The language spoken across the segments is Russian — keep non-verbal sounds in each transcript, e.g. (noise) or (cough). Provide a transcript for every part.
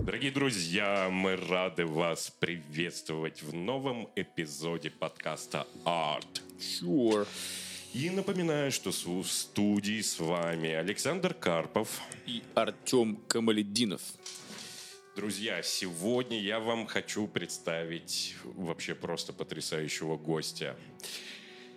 Дорогие друзья, мы рады вас приветствовать в новом эпизоде подкаста Art. Sure. И напоминаю, что в студии с вами Александр Карпов. И Артем Камаледдинов. Друзья, сегодня я вам хочу представить вообще просто потрясающего гостя.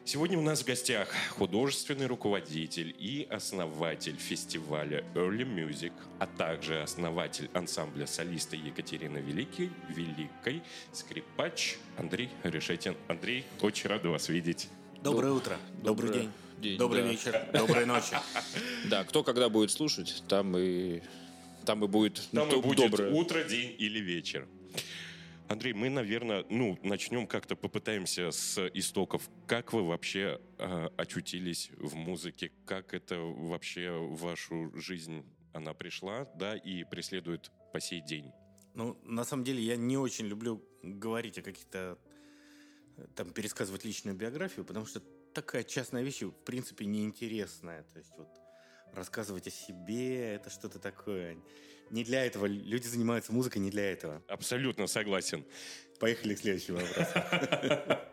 Сегодня у нас в гостях художественный руководитель и основатель фестиваля Early Music, а также основатель ансамбля солиста Екатерины Великой, Великой, скрипач Андрей Решетин. Андрей, очень рад вас видеть. Доброе утро, добрый Доброе день, день, добрый да. вечер, доброй ночи. (laughs) Да, кто когда будет слушать, там и там и будет, Там и будет доброе. утро, день или вечер. Андрей, мы, наверное, ну, начнем как-то, попытаемся с истоков. Как вы вообще э, очутились в музыке? Как это вообще в вашу жизнь она пришла, да, и преследует по сей день? Ну, на самом деле, я не очень люблю говорить о каких-то, там, пересказывать личную биографию, потому что такая частная вещь, в принципе, неинтересная. То есть вот рассказывать о себе, это что-то такое. Не для этого. Люди занимаются музыкой не для этого. Абсолютно согласен. Поехали к следующему вопросу.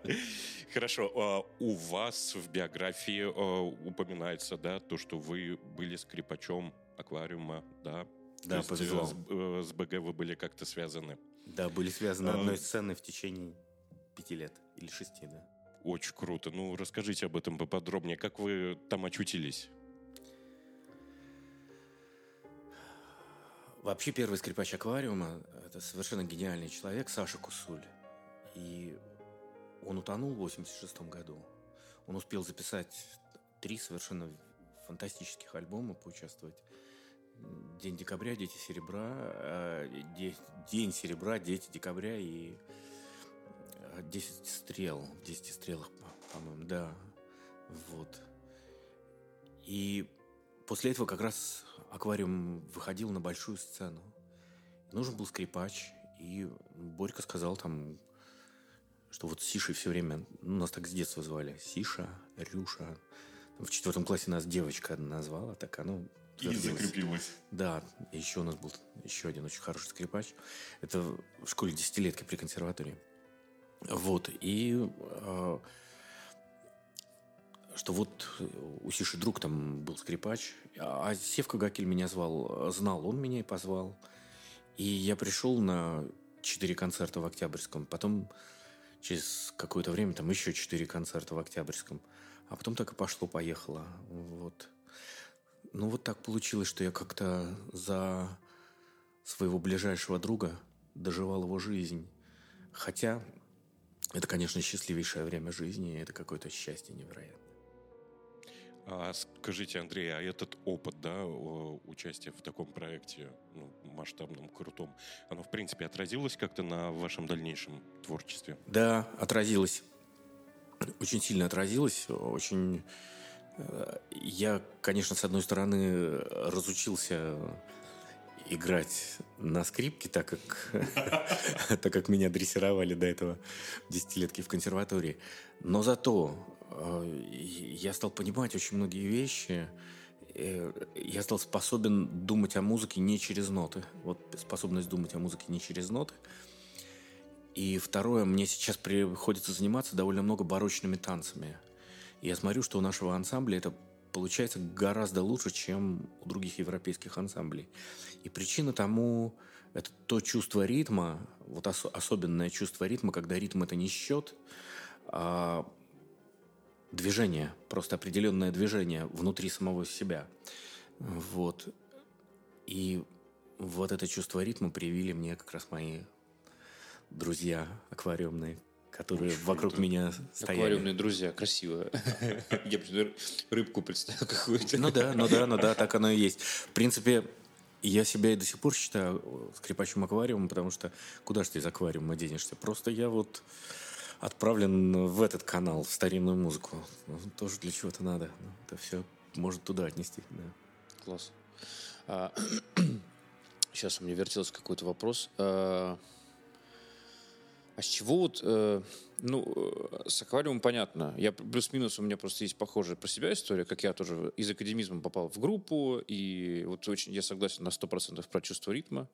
(laughs) Хорошо. а У вас в биографии а, упоминается, да, то, что вы были скрипачом аквариума, да? Да, повезло. э, С, э, с БГ вы были как-то связаны. Да, были связаны А. одной сценой в течение пяти лет или шести, да. Очень круто. Ну, расскажите об этом поподробнее. Как вы там очутились? Вообще первый скрипач аквариума – это совершенно гениальный человек Саша Кусуль. И он утонул в 86 году. Он успел записать три совершенно фантастических альбома, поучаствовать. День декабря, Дети серебра, э, Де- День серебра, Дети декабря и э, 10 стрел. 10 стрелах, по- по-моему, да. Вот. И после этого как раз аквариум выходил на большую сцену. Нужен был скрипач, и Борька сказал там, что вот Сишей все время, ну, нас так с детства звали, Сиша, Рюша. В четвертом классе нас девочка назвала, так оно утвердилось. закрепилось. Да, и еще у нас был еще один очень хороший скрипач. Это в школе десятилетки при консерватории. Вот, и э, что вот у Сиши друг там был скрипач, а Севка Гакель меня звал, знал, он меня и позвал. И я пришел на четыре концерта в Октябрьском, потом через какое-то время там еще четыре концерта в Октябрьском, а потом так и пошло-поехало. Вот. Ну, вот так получилось, что я как-то за своего ближайшего друга доживал его жизнь. Хотя это, конечно, счастливейшее время жизни, это какое-то счастье невероятное. А скажите, Андрей, а этот опыт, да, участия в таком проекте, ну, масштабном, крутом, оно, в принципе, отразилось как-то на вашем дальнейшем творчестве? Да, отразилось. Очень сильно отразилось. Очень... э, Я, конечно, с одной стороны, разучился играть на скрипке, так как, (laughs) так как меня дрессировали до этого десятилетки в консерватории. Но зато я стал понимать очень многие вещи. Э, Я стал способен думать о музыке не через ноты. Вот способность думать о музыке не через ноты. И второе, мне сейчас приходится заниматься довольно много барочными танцами. И я смотрю, что у нашего ансамбля это получается гораздо лучше, чем у других европейских ансамблей. И причина тому это то чувство ритма, вот ос- особенное чувство ритма, когда ритм это не счет, а движение, просто определенное движение внутри самого себя. Вот. И вот это чувство ритма привили мне как раз мои друзья аквариумные, которые Очень вокруг круто. меня стояли. Аквариумные друзья, красиво. (laughs) Я почему-то рыбку представил какую-то. Ну да, ну да, ну да, так оно и есть. В принципе, я себя и до сих пор считаю скрипачем аквариума, потому что куда же ты из аквариума денешься? Просто я вот отправлен в этот канал, в старинную музыку. Ну, Тоже для чего-то надо. Ну, Это все может туда отнести. да. Класс. А, (clears throat) сейчас у меня вертелся какой-то вопрос. А, А с чего вот, э, ну, э, с аквариумом понятно. Я плюс-минус, у меня просто есть похожая про себя история, как я тоже из академизма попал в группу, и вот очень я согласен на 100% про чувство ритма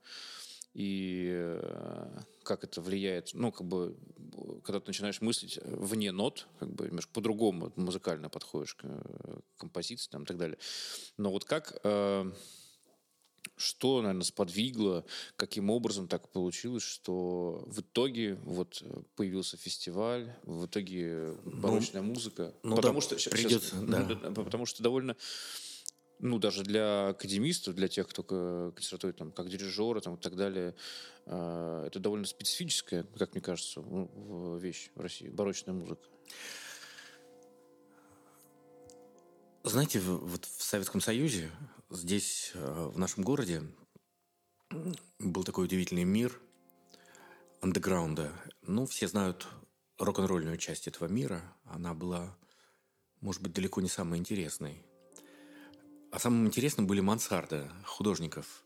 и э, как это влияет, ну, как бы, когда ты начинаешь мыслить вне нот, как бы немножко по-другому музыкально подходишь к э, композиции там, и так далее. Но вот как, э, что, наверное, сподвигло, каким образом так получилось, что в итоге вот появился фестиваль, в итоге барочная ну, музыка? Ну, потому да, что придется, сейчас, да. потому что довольно ну, даже для академистов, для тех, кто консерватории, там, как дирижеры там, и так далее, э, это довольно специфическая, как мне кажется, вещь в России, барочная музыка. Знаете, вот в Советском Союзе, здесь, э, в нашем городе, был такой удивительный мир андеграунда. Ну, все знают рок-н-ролльную часть этого мира. Она была, может быть, далеко не самой интересной. А самым интересным были мансарды художников.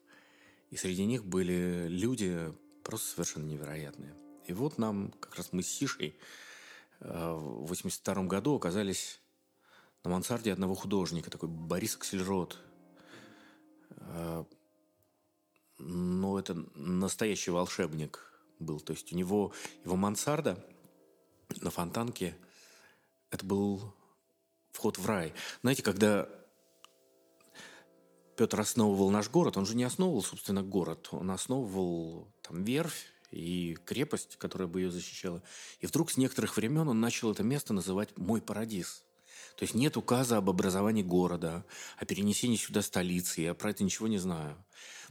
И среди них были люди просто совершенно невероятные. И вот нам, как раз мы с Сишей э, в 82 году оказались на мансарде одного художника, такой Борис Аксельрод. Э, но это настоящий волшебник был. То есть у него его мансарда на фонтанке это был вход в рай. Знаете, когда Петр основывал наш город, он же не основывал, собственно, город. Он основывал там верфь и крепость, которая бы ее защищала. И вдруг с некоторых времен он начал это место называть «мой парадиз». То есть нет указа об образовании города, о перенесении сюда столицы. Я про это ничего не знаю.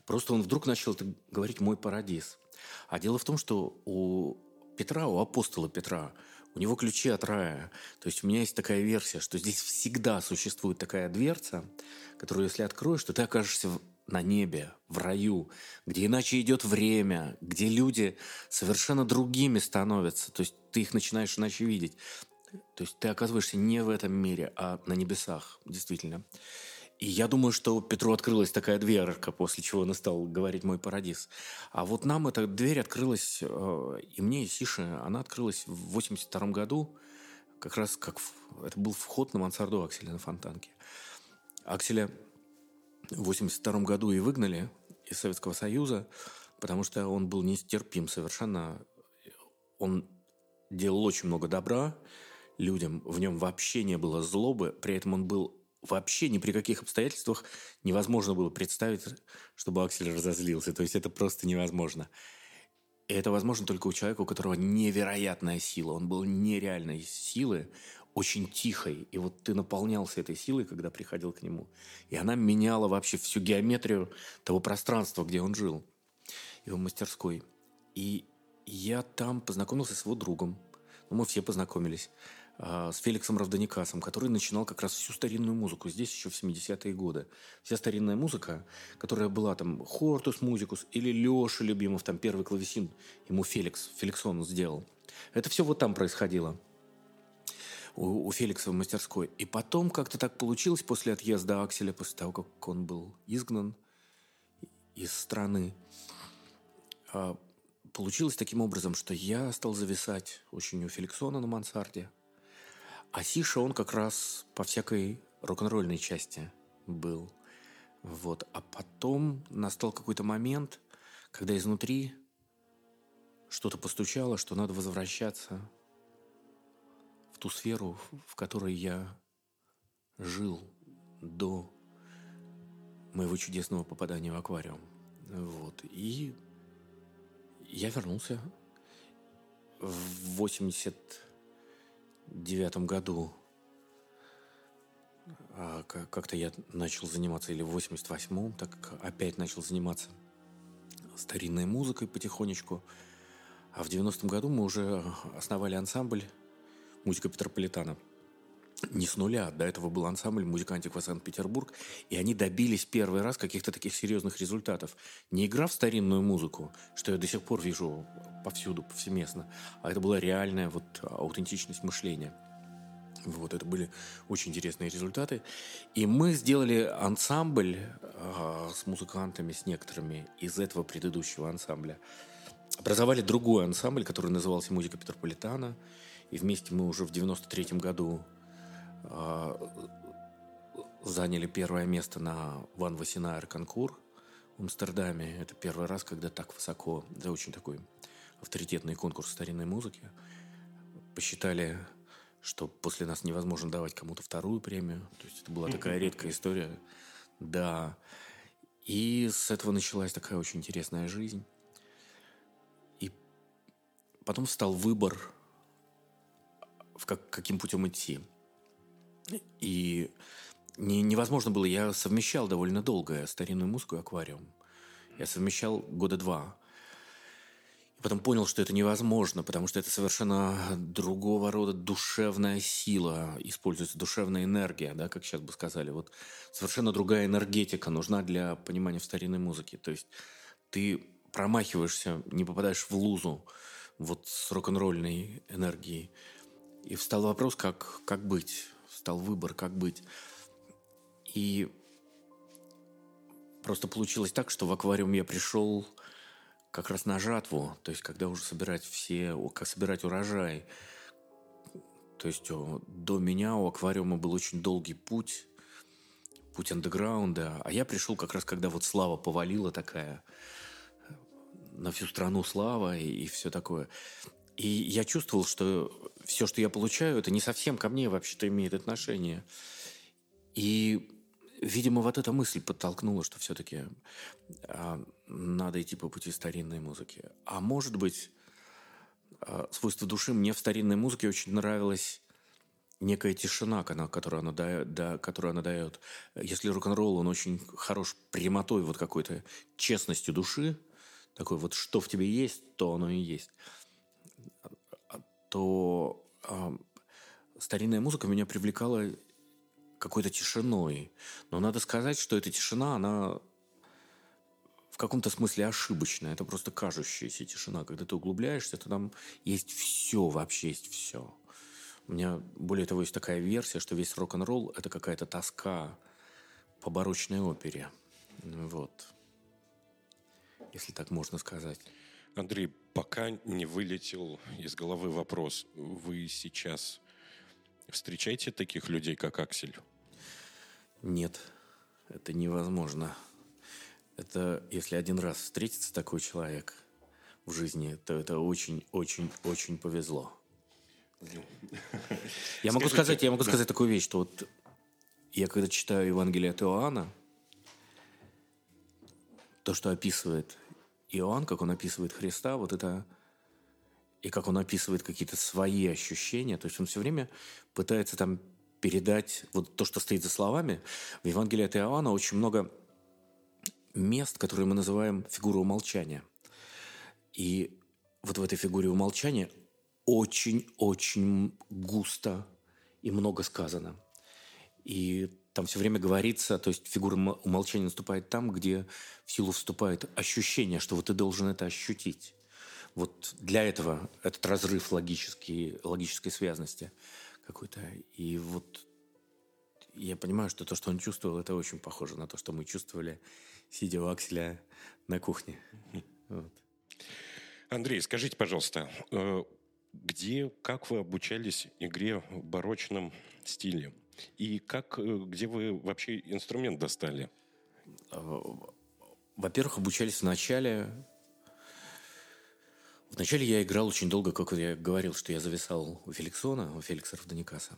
Просто он вдруг начал это говорить «мой парадиз». А дело в том, что у Петра, у апостола Петра, у него ключи от рая. То есть у меня есть такая версия, что здесь всегда существует такая дверца, которую, если откроешь, то ты окажешься на небе, в раю, где иначе идет время, где люди совершенно другими становятся. То есть ты их начинаешь иначе видеть. То есть ты оказываешься не в этом мире, а на небесах, действительно. И я думаю, что Петру открылась такая дверка, после чего он стал говорить «мой парадиз». А вот нам эта дверь открылась, э, и мне, и Сише, она открылась в 82 году, как раз как это был вход на мансарду Акселя на Фонтанке. Акселя в 82 году и выгнали из Советского Союза, потому что он был нестерпим совершенно. Он делал очень много добра людям, в нем вообще не было злобы, при этом он был вообще ни при каких обстоятельствах невозможно было представить, чтобы Аксель разозлился. То есть это просто невозможно. И это возможно только у человека, у которого невероятная сила. Он был нереальной силы, очень тихой. И вот ты наполнялся этой силой, когда приходил к нему. И она меняла вообще всю геометрию того пространства, где он жил. Его мастерской. И я там познакомился с его другом. Ну, мы все познакомились. А, с Феликсом Равданикасом, который начинал как раз всю старинную музыку здесь еще в 70-е годы. Вся старинная музыка, которая была там Хортус Музикус или Леша Любимов, там первый клавесин ему Феликс, Феликсон сделал. Это все вот там происходило у, у Феликса в мастерской. И потом как-то так получилось после отъезда Акселя, после того, как он был изгнан из страны. А, получилось таким образом, что я стал зависать очень у Феликсона на мансарде – а Сиша, он как раз по всякой рок-н-ролльной части был. Вот. А потом настал какой-то момент, когда изнутри что-то постучало, что надо возвращаться в ту сферу, в которой я жил до моего чудесного попадания в аквариум. Вот. И я вернулся в 80 девятом году а, как-то я начал заниматься, или в 88-м, так опять начал заниматься старинной музыкой потихонечку. А в 90-м году мы уже основали ансамбль «Музыка Петрополитана» не с нуля. До этого был ансамбль «Музыкантик Санкт-Петербург», и они добились первый раз каких-то таких серьезных результатов. Не игра в старинную музыку, что я до сих пор вижу повсюду, повсеместно, а это была реальная вот аутентичность мышления. Вот это были очень интересные результаты. И мы сделали ансамбль э, с музыкантами, с некоторыми из этого предыдущего ансамбля. образовали другой ансамбль, который назывался «Музыка Петрополитана». И вместе мы уже в 93 году заняли первое место на Ван Васинайр конкур в Амстердаме. Это первый раз, когда так высоко, за очень такой авторитетный конкурс старинной музыки. Посчитали, что после нас невозможно давать кому-то вторую премию. То есть это была такая редкая история. Да. И с этого началась такая очень интересная жизнь. И потом стал выбор, в как, каким путем идти. И не, невозможно было. Я совмещал довольно долго старинную музыку и аквариум. Я совмещал года два. И потом понял, что это невозможно, потому что это совершенно другого рода душевная сила, используется душевная энергия, да, как сейчас бы сказали. Вот совершенно другая энергетика нужна для понимания в старинной музыке. То есть ты промахиваешься, не попадаешь в лузу вот с рок-н-ролльной энергией. И встал вопрос, как, как быть. Встал выбор, как быть. И просто получилось так, что в аквариум я пришел как раз на жатву, то есть когда уже собирать все, как собирать урожай. То есть до меня у аквариума был очень долгий путь, путь андеграунда, а я пришел как раз, когда вот слава повалила такая, на всю страну слава и, и все такое. И я чувствовал, что все, что я получаю, это не совсем ко мне вообще-то имеет отношение. И видимо, вот эта мысль подтолкнула, что все-таки а, надо идти по пути старинной музыки. А может быть, а, свойство души мне в старинной музыке очень нравилась некая тишина, которую она, дает, да, которую она дает. Если рок-н-ролл, он очень хорош прямотой, вот какой-то честностью души, такой вот, что в тебе есть, то оно и есть, то э, старинная музыка меня привлекала какой-то тишиной. Но надо сказать, что эта тишина, она в каком-то смысле ошибочная. Это просто кажущаяся тишина. Когда ты углубляешься, то там есть все, вообще есть все. У меня, более того, есть такая версия, что весь рок-н-ролл – это какая-то тоска по барочной опере. Вот. Если так можно сказать. Андрей, пока не вылетел из головы вопрос. Вы сейчас Встречаете таких людей, как Аксель? Нет, это невозможно. Это если один раз встретится такой человек в жизни, то это очень-очень-очень повезло. (laughs) Я могу сказать, я могу сказать такую вещь, что вот я когда читаю Евангелие от Иоанна, то, что описывает Иоанн, как он описывает Христа, вот это и как он описывает какие-то свои ощущения. То есть он все время пытается там передать вот то, что стоит за словами. В Евангелии от Иоанна очень много мест, которые мы называем фигурой умолчания. И вот в этой фигуре умолчания очень-очень густо и много сказано. И там все время говорится, то есть фигура умолчания наступает там, где в силу вступает ощущение, что вот ты должен это ощутить. Вот для этого этот разрыв логический, логической связности какой-то. И вот я понимаю, что то, что он чувствовал, это очень похоже на то, что мы чувствовали, сидя у Акселя на кухне. Вот. Андрей, скажите, пожалуйста, э, где, как вы обучались игре в барочном стиле? И как, э, где вы вообще инструмент достали? Э, во-первых, обучались вначале Вначале я играл очень долго, как я говорил, что я зависал у Феликсона, у Феликса Равданикаса.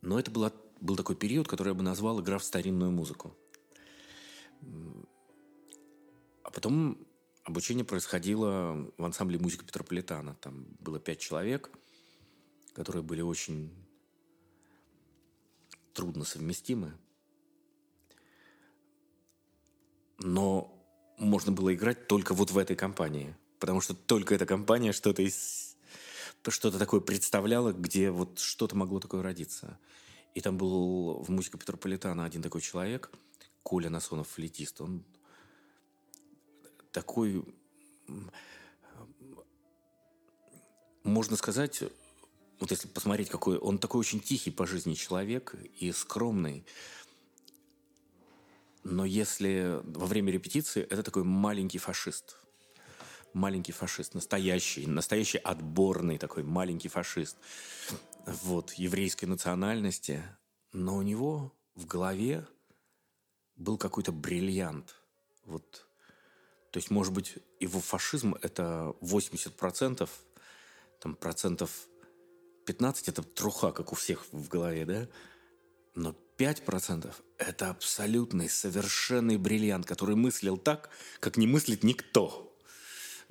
Но это была, был такой период, который я бы назвал игра в старинную музыку. А потом обучение происходило в ансамбле музыки Петрополитана. Там было пять человек, которые были очень трудно совместимы. Но можно было играть только вот в этой компании – потому что только эта компания что-то из что-то такое представляла, где вот что-то могло такое родиться. И там был в музыке Петрополитана один такой человек, Коля Насонов, флетист. Он такой, можно сказать, вот если посмотреть, какой он такой очень тихий по жизни человек и скромный. Но если во время репетиции это такой маленький фашист – маленький фашист, настоящий, настоящий отборный такой маленький фашист, вот, еврейской национальности, но у него в голове был какой-то бриллиант. Вот. То есть, может быть, его фашизм – это 80%, там процентов 15 – это труха, как у всех в голове, да? Но 5% – это абсолютный, совершенный бриллиант, который мыслил так, как не мыслит никто.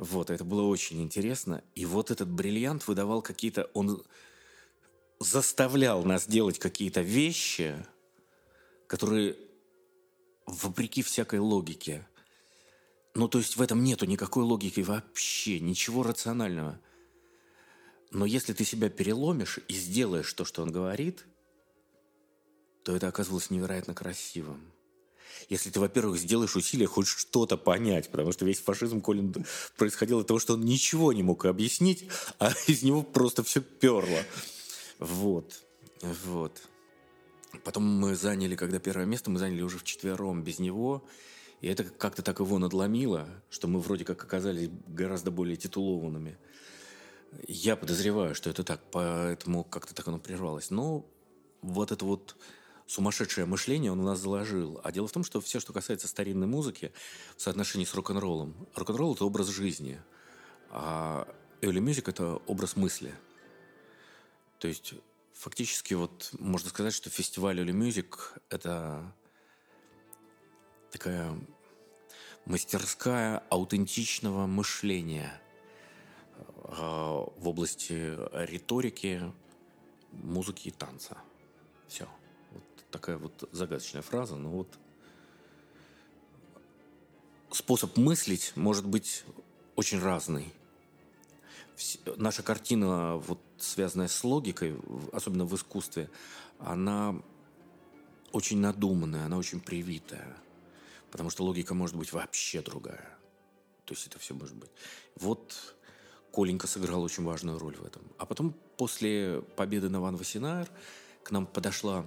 Вот, это было очень интересно. И вот этот бриллиант выдавал какие-то... Он заставлял нас делать какие-то вещи, которые вопреки всякой логике. Ну, то есть в этом нету никакой логики вообще, ничего рационального. Но если ты себя переломишь и сделаешь то, что он говорит, то это оказывалось невероятно красивым. Если ты, во-первых, сделаешь усилия хоть что-то понять, потому что весь фашизм Колин происходил от того, что он ничего не мог объяснить, а (laughs) из него просто все перло. Вот. Вот. Потом мы заняли, когда первое место, мы заняли уже вчетвером без него. И это как-то так его надломило, что мы вроде как оказались гораздо более титулованными. Я подозреваю, что это так, поэтому как-то так оно прервалось. Но вот это вот сумасшедшее мышление он у нас заложил. А дело в том, что все, что касается старинной музыки, в соотношении с рок-н-роллом. Рок-н-ролл – это образ жизни, а Early Music – это образ мысли. То есть фактически вот можно сказать, что фестиваль Early Music – это такая мастерская аутентичного мышления а, в области риторики, музыки и танца. Все такая вот загадочная фраза, но вот способ мыслить может быть очень разный. Наша картина, вот связанная с логикой, особенно в искусстве, она очень надуманная, она очень привитая. Потому что логика может быть вообще другая. То есть это все может быть. Вот Коленька сыграл очень важную роль в этом. А потом, после победы на Ван Васинайр, к нам подошла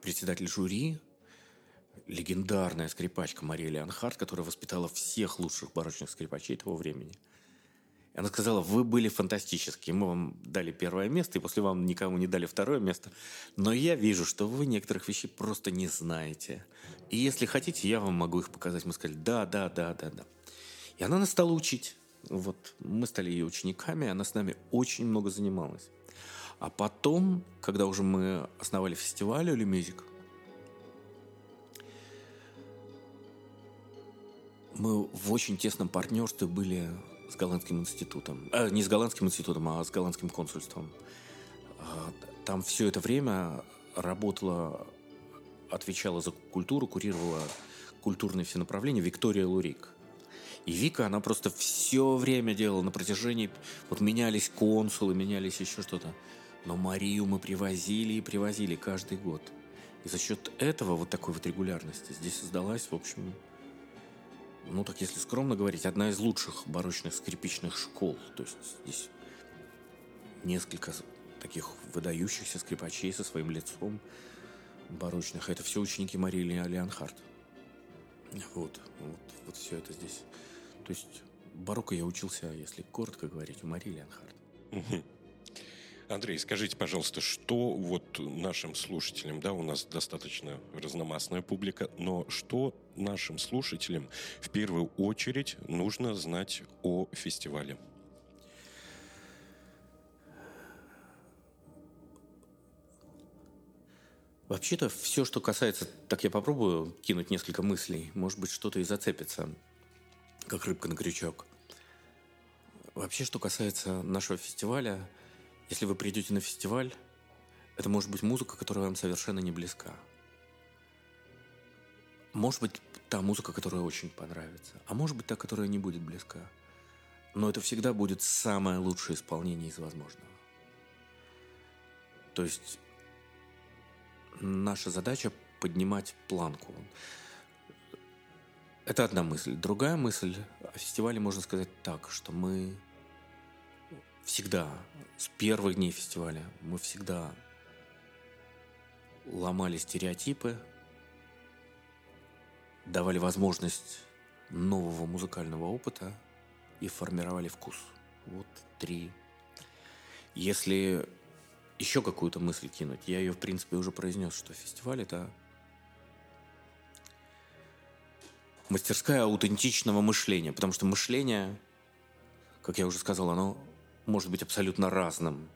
председатель жюри, легендарная скрипачка Мария Леонхард, которая воспитала всех лучших барочных скрипачей того времени. И она сказала, вы были фантастические, мы вам дали первое место, и после вам никому не дали второе место, но я вижу, что вы некоторых вещей просто не знаете. И если хотите, я вам могу их показать. Мы сказали, да, да, да, да, да. И она нас стала учить. Вот мы стали ее учениками, она с нами очень много занималась. А потом, когда уже мы основали фестиваль Early Music, мы в очень тесном партнерстве были с Голландским институтом. Э, не с Голландским институтом, а с Голландским консульством. А, там все это время работала, отвечала за культуру, курировала культурные все направления Виктория Лурик. И Вика, она просто все время делала на протяжении... Вот менялись консулы, менялись еще что-то. Но Марию мы привозили и привозили каждый год. И за счет этого, вот такой вот регулярности, здесь создалась, в общем, ну так если скромно говорить, одна из лучших барочных скрипичных школ. То есть здесь несколько таких выдающихся скрипачей со своим лицом барочных. Это все ученики Марии Леонхард. Вот, вот, вот все это здесь. То есть барокко я учился, если коротко говорить, у Марии Леонхард. Андрей, скажите, пожалуйста, что вот нашим слушателям, да, у нас достаточно разномастная публика, но что нашим слушателям в первую очередь нужно знать о фестивале? Вообще-то все, что касается, так я попробую кинуть несколько мыслей, может быть, что-то и зацепится, как рыбка на крючок. Вообще, что касается нашего фестиваля, если вы придете на фестиваль, это может быть музыка, которая вам совершенно не близка. Может быть, та музыка, которая очень понравится. А может быть, та, которая не будет близка. Но это всегда будет самое лучшее исполнение из возможного. То есть наша задача поднимать планку. Это одна мысль. Другая мысль о фестивале можно сказать так, что мы всегда, с первых дней фестиваля, мы всегда ломали стереотипы, давали возможность нового музыкального опыта и формировали вкус. Вот три. Если еще какую-то мысль кинуть, я ее, в принципе, уже произнес, что фестиваль – это мастерская аутентичного мышления, потому что мышление, как я уже сказал, оно может быть абсолютно разным.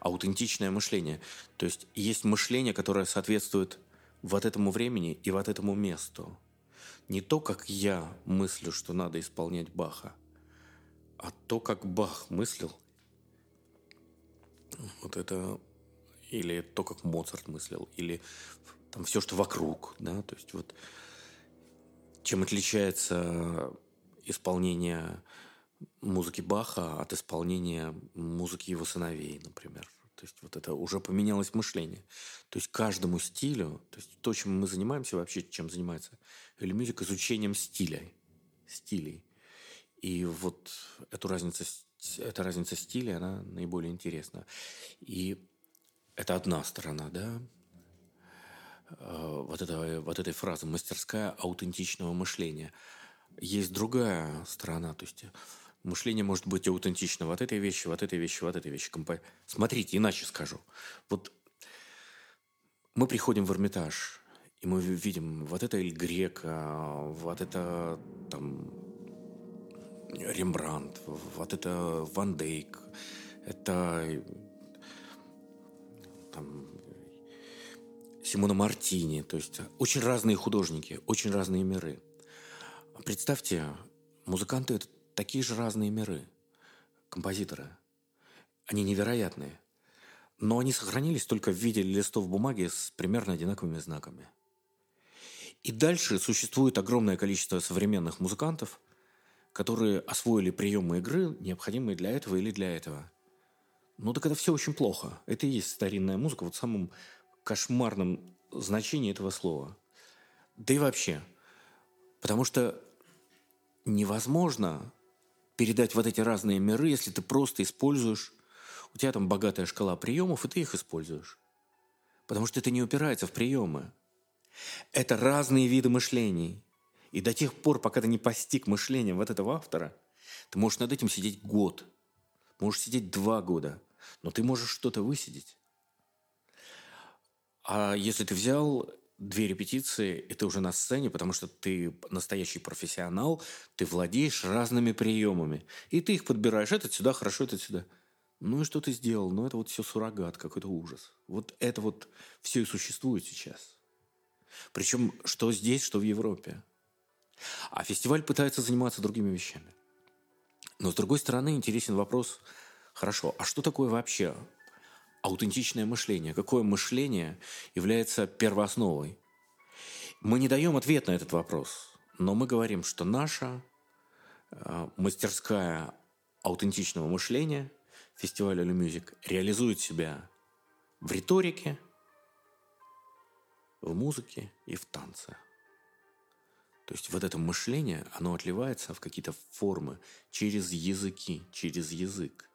Аутентичное мышление. То есть есть мышление, которое соответствует вот этому времени и вот этому месту. Не то, как я мыслю, что надо исполнять Баха, а то, как Бах мыслил. Вот это или то, как Моцарт мыслил, или там все, что вокруг, да, то есть вот чем отличается исполнение музыки Баха от исполнения музыки его сыновей, например. То есть вот это уже поменялось мышление. То есть каждому стилю, то есть то, чем мы занимаемся вообще, чем занимается или мюзик, изучением стиля, стилей. И вот эту разницу, эта разница стиля, она наиболее интересна. И это одна сторона, да, Э, вот, это, вот этой фразы «мастерская аутентичного мышления». Есть другая сторона, то есть мышление может быть аутентично вот этой вещи, вот этой вещи, вот этой вещи. Смотрите, иначе скажу. Вот мы приходим в Эрмитаж, и мы видим вот это Эль Грека, вот это там Рембрандт, вот это Ван Дейк, это там Симона Мартини. То есть очень разные художники, очень разные миры. Представьте, музыканты – это такие же разные миры, композиторы. Они невероятные. Но они сохранились только в виде листов бумаги с примерно одинаковыми знаками. И дальше существует огромное количество современных музыкантов, которые освоили приемы игры, необходимые для этого или для этого. Ну так это все очень плохо. Это и есть старинная музыка вот в самом кошмарном значении этого слова. Да и вообще. Потому что невозможно передать вот эти разные миры, если ты просто используешь... У тебя там богатая шкала приемов, и ты их используешь. Потому что это не упирается в приемы. Это разные виды мышлений. И до тех пор, пока ты не постиг мышления вот этого автора, ты можешь над этим сидеть год, можешь сидеть два года, но ты можешь что-то высидеть. А если ты взял две репетиции, и ты уже на сцене, потому что ты настоящий профессионал, ты владеешь разными приемами. И ты их подбираешь. Этот сюда, хорошо, этот сюда. Ну и что ты сделал? Ну это вот все суррогат, какой-то ужас. Вот это вот все и существует сейчас. Причем что здесь, что в Европе. А фестиваль пытается заниматься другими вещами. Но с другой стороны интересен вопрос, хорошо, а что такое вообще аутентичное мышление? Какое мышление является первоосновой? Мы не даем ответ на этот вопрос, но мы говорим, что наша э, мастерская аутентичного мышления фестиваля «Лю Мюзик» реализует себя в риторике, в музыке и в танце. То есть вот это мышление, оно отливается в какие-то формы через языки, через язык.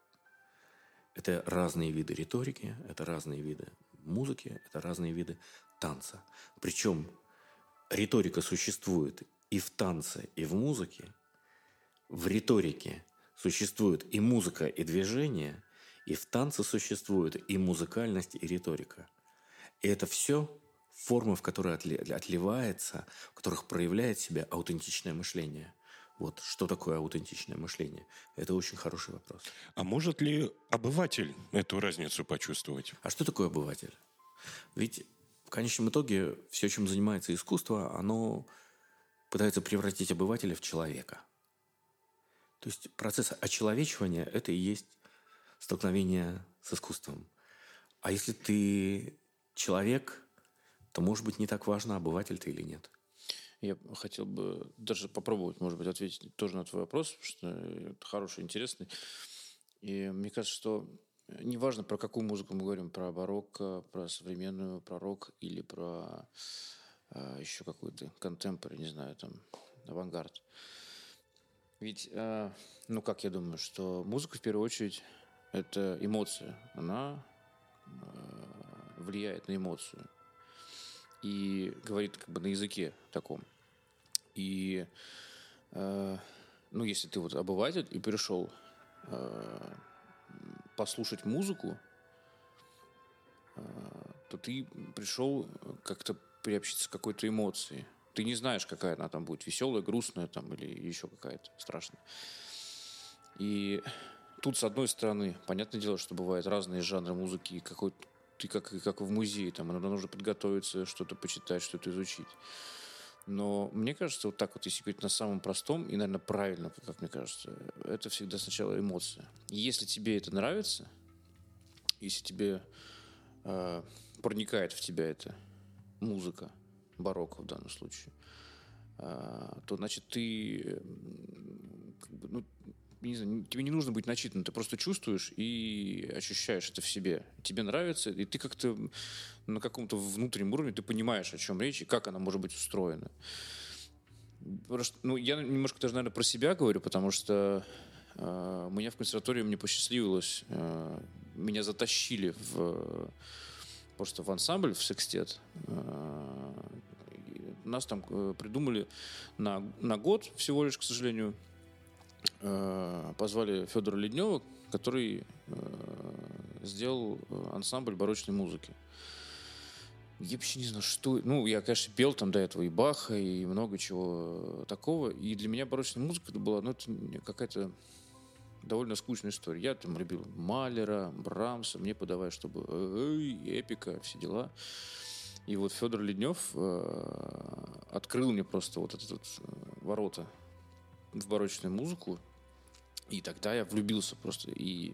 Это разные виды риторики, это разные виды музыки, это разные виды танца. Причем риторика существует и в танце, и в музыке. В риторике существует и музыка, и движение, и в танце существует и музыкальность, и риторика. И это все формы, в которые отливается, в которых проявляет себя аутентичное мышление – вот что такое аутентичное мышление? Это очень хороший вопрос. А может ли обыватель эту разницу почувствовать? А что такое обыватель? Ведь в конечном итоге все, чем занимается искусство, оно пытается превратить обывателя в человека. То есть процесс очеловечивания – это и есть столкновение с искусством. А если ты человек, то, может быть, не так важно, обыватель ты или нет – я хотел бы даже попробовать, может быть, ответить тоже на твой вопрос, потому что это хороший, интересный. И мне кажется, что неважно, про какую музыку мы говорим, про барокко, про современную, про рок или про а, еще какую-то контемпори, не знаю, там, авангард. Ведь, а, ну, как я думаю, что музыка в первую очередь это эмоция. Она а, влияет на эмоцию и говорит как бы на языке таком. И э, ну, если ты вот обыватель и пришел э, послушать музыку, э, то ты пришел как-то приобщиться к какой-то эмоции. Ты не знаешь, какая она там будет, веселая, грустная там или еще какая-то страшная. И тут, с одной стороны, понятное дело, что бывают разные жанры музыки, какой ты как, как в музее, там иногда нужно подготовиться, что-то почитать, что-то изучить. Но мне кажется, вот так вот, если говорить на самом простом и, наверное, правильно, как мне кажется, это всегда сначала эмоция. Если тебе это нравится, если тебе э, проникает в тебя эта музыка, барокко в данном случае, э, то значит ты бы, ну, не знаю, тебе не нужно быть начитанным, ты просто чувствуешь и ощущаешь это в себе. Тебе нравится, и ты как-то на каком-то внутреннем уровне ты понимаешь, о чем речь и как она может быть устроена. Ну, я немножко даже, наверное, про себя говорю, потому что э, меня в консерватории мне посчастливилось, э, меня затащили в просто в ансамбль, в секстет. Э, нас там э, придумали на, на год всего лишь, к сожалению, позвали Федора Леднева, который э, сделал э, ансамбль барочной музыки. Я вообще не знаю, что... Ну, я, конечно, пел там до этого и Баха, и много чего такого. И для меня барочная музыка это была, ну, это какая-то довольно скучная история. Я там любил Малера, Брамса, мне подавай, чтобы эй, эпика, все дела. И вот Федор Леднев э, открыл мне просто вот этот вот ворота в барочную музыку. И тогда я влюбился просто и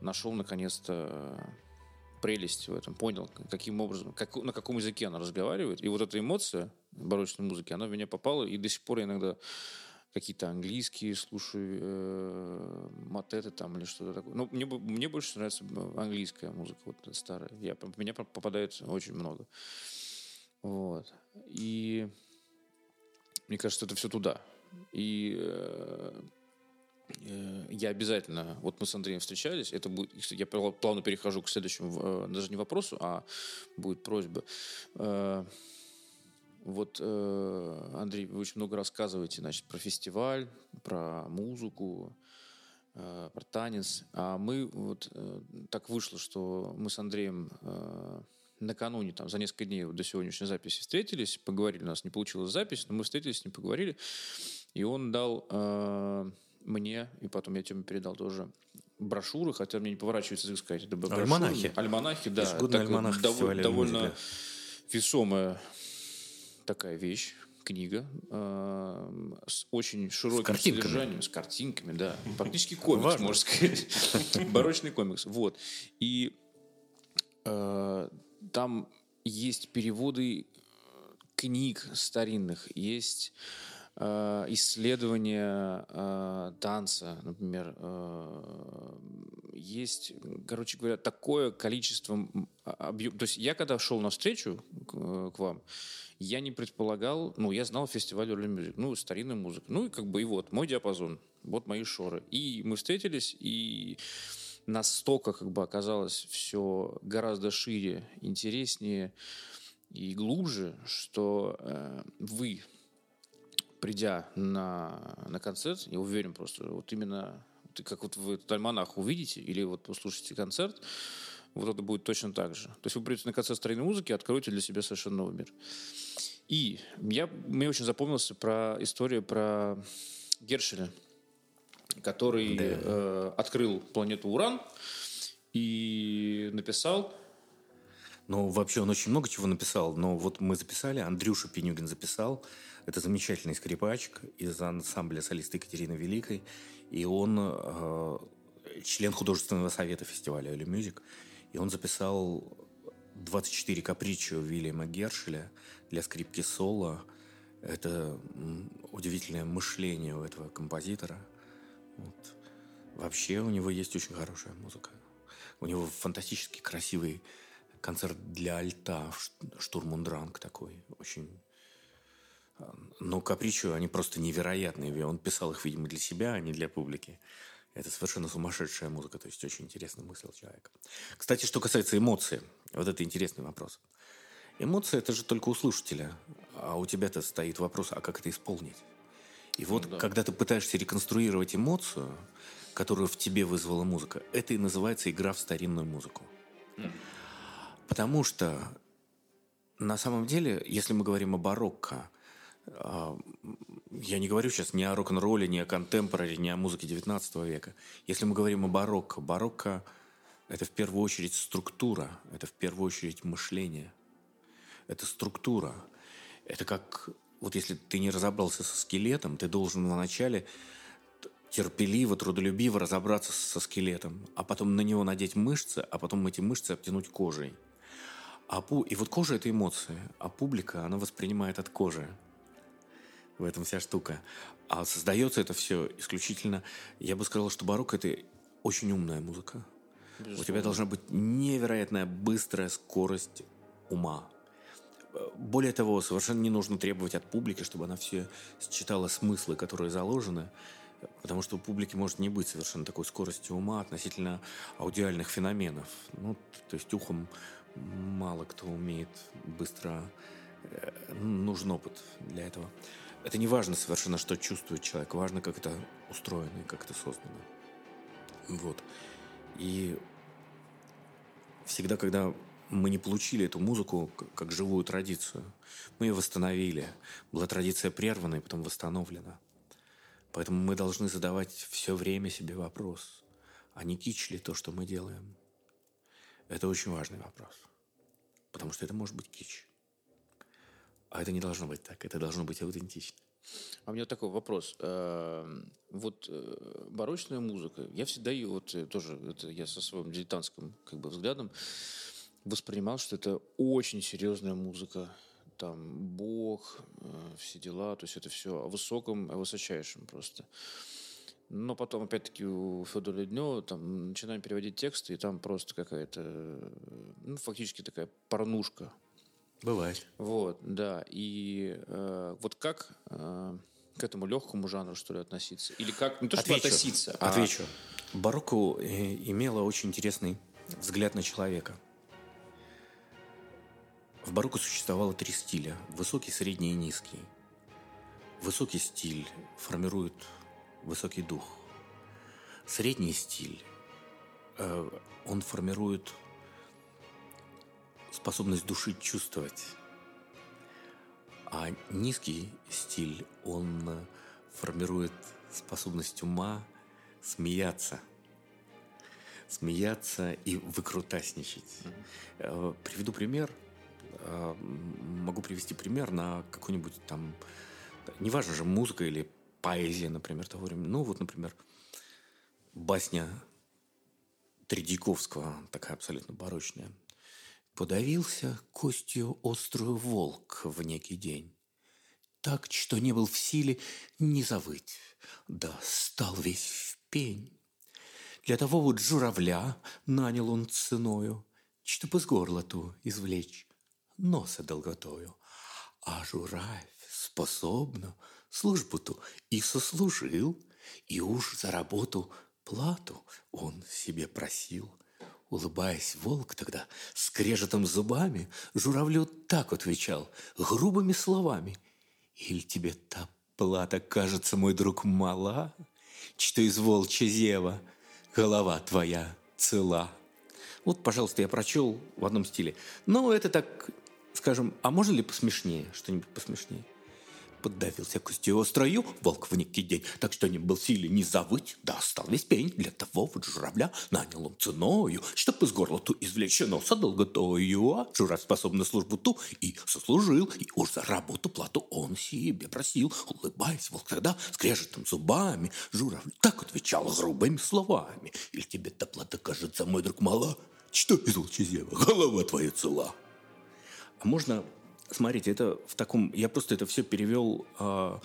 нашел наконец-то прелесть в этом, понял, каким образом, как, на каком языке она разговаривает. И вот эта эмоция барочной музыки, она в меня попала, и до сих пор я иногда какие-то английские слушаю, э, матеты там или что-то такое. Ну, мне, мне больше нравится английская музыка, вот старая. Я, меня попадает очень много. Вот. И мне кажется, это все туда. И э, э, я обязательно, вот мы с Андреем встречались, это будет, я плавно перехожу к следующему, э, даже не вопросу, а будет просьба. Вот, Андрей, вы очень много рассказываете, значит, про фестиваль, про музыку, про танец, а мы вот так вышло, что мы с Андреем накануне, там, за несколько дней до сегодняшней записи встретились, поговорили, у нас не получилась запись, но мы встретились ним, поговорили, и он дал э, мне, и потом я тебе передал тоже брошюры, хотя мне не поворачивается язык сказать. Это брошюры, альманахи. Альманахи, да. Так, альманах дов, довольно весомая такая вещь, книга э, с очень широким с содержанием, с картинками, да. Практически комикс, Важно. можно сказать. (laughs) Барочный комикс. Вот. И э, там есть переводы книг старинных, есть э, исследования э, танца, например, э, есть, короче говоря, такое количество объем. То есть я когда шел навстречу к, к вам, я не предполагал, ну, я знал фестиваль Early Music, ну, старинная музыка, ну, и как бы и вот, мой диапазон, вот мои шоры. И мы встретились, и настолько как бы оказалось все гораздо шире, интереснее и глубже, что э, вы, придя на, на концерт, я уверен просто, вот именно как вот вы этот альманах увидите или вот послушаете концерт, вот это будет точно так же. То есть вы придете на концерт старинной музыки, откроете для себя совершенно новый мир. И я, мне очень запомнился про историю про Гершеля, который да. э, открыл планету Уран и написал. Ну, вообще он очень много чего написал, но вот мы записали, Андрюша Пенюгин записал, это замечательный скрипачик из ансамбля солиста Екатерины Великой, и он э, член художественного совета фестиваля «Эли Мюзик», и он записал 24 капричо Вильяма Гершеля для скрипки соло. Это удивительное мышление у этого композитора – вот. Вообще у него есть очень хорошая музыка. У него фантастически красивый концерт для альта, штурмундранг такой, очень... Но Капричо, они просто невероятные. Он писал их, видимо, для себя, а не для публики. Это совершенно сумасшедшая музыка, то есть очень интересно мыслил человек. Кстати, что касается эмоций, вот это интересный вопрос. Эмоции – это же только у слушателя, а у тебя-то стоит вопрос, а как это исполнить? И вот, да. когда ты пытаешься реконструировать эмоцию, которую в тебе вызвала музыка, это и называется игра в старинную музыку. Mm. Потому что на самом деле, если мы говорим о барокко, я не говорю сейчас ни о рок-н-ролле, ни о контемпораре, ни о музыке 19 века. Если мы говорим о барокко, барокко – это в первую очередь структура, это в первую очередь мышление. Это структура. Это как, вот если ты не разобрался со скелетом, ты должен вначале терпеливо, трудолюбиво разобраться со скелетом, а потом на него надеть мышцы, а потом эти мышцы обтянуть кожей. А пу... И вот кожа – это эмоции, а публика, она воспринимает от кожи. В этом вся штука. А создается это все исключительно... Я бы сказал, что барокко – это очень умная музыка. Безусловно. У тебя должна быть невероятная быстрая скорость ума. Более того, совершенно не нужно требовать от публики, чтобы она все считала смыслы, которые заложены, потому что у публики может не быть совершенно такой скорости ума относительно аудиальных феноменов. Ну, то есть ухом мало кто умеет быстро... Э, нужен опыт для этого. Это не важно совершенно, что чувствует человек. Важно, как это устроено и как это создано. Вот. И всегда, когда мы не получили эту музыку как живую традицию, мы ее восстановили. Была традиция прервана и потом восстановлена. Поэтому мы должны задавать все время себе вопрос, а не кич ли то, что мы делаем? Это очень важный вопрос. Потому что это может быть кич. А это не должно быть так. Это должно быть аутентично. А у меня такой вопрос. Эм, вот э, барочная музыка, я всегда ее, вот э, тоже, это я со своим дилетантским как бы взглядом воспринимал, что это очень серьезная музыка. Там Бог, э, все дела, то есть это все о высоком, о высочайшем просто. Но потом, опять-таки, у Федора Леднева там начинаем переводить тексты, и там просто какая-то, ну, фактически такая порнушка. Бывает. Вот, да. И э, вот как э, к этому легкому жанру, что ли, относиться? Или как, не то, чтобы относиться, а... Отвечу. Барокко э, имела очень интересный взгляд на человека. В барокко существовало три стиля. Высокий, средний и низкий. Высокий стиль формирует высокий дух. Средний стиль, э, он формирует способность души чувствовать. А низкий стиль, он формирует способность ума смеяться. Смеяться и выкрутасничать. Mm-hmm. Приведу пример. Э, могу привести пример на какой-нибудь там... Неважно же, музыка или поэзия, например, того времени. Ну, вот, например, басня Тредяковского, такая абсолютно барочная. «Подавился костью острую волк в некий день, так, что не был в силе не завыть, да стал весь в пень. Для того вот журавля нанял он ценою, чтоб из горла ту извлечь носа долготою. А журавь способна службу-то и сослужил, и уж за работу плату он себе просил. Улыбаясь, волк тогда скрежетом зубами журавлю так отвечал, грубыми словами. «Иль тебе та плата кажется, мой друг, мала, что из волчья зева голова твоя цела?» Вот, пожалуйста, я прочел в одном стиле. Но это так, скажем, а можно ли посмешнее, что-нибудь посмешнее? Поддавился костью острою, волк в некий день, так что не был силе не завыть, да стал весь пень. Для того вот журавля нанял он ценою, чтоб из горла ту извлечь носа долготою, а журавль способна службу ту и сослужил, и уж за работу плату он себе просил. Улыбаясь, волк тогда скрежетом зубами, журавль так отвечал грубыми словами. Или тебе та плата кажется, мой друг, мала? Что из волчьего? Голова твоя цела. А можно Смотрите, это в таком... Я просто это все перевел а,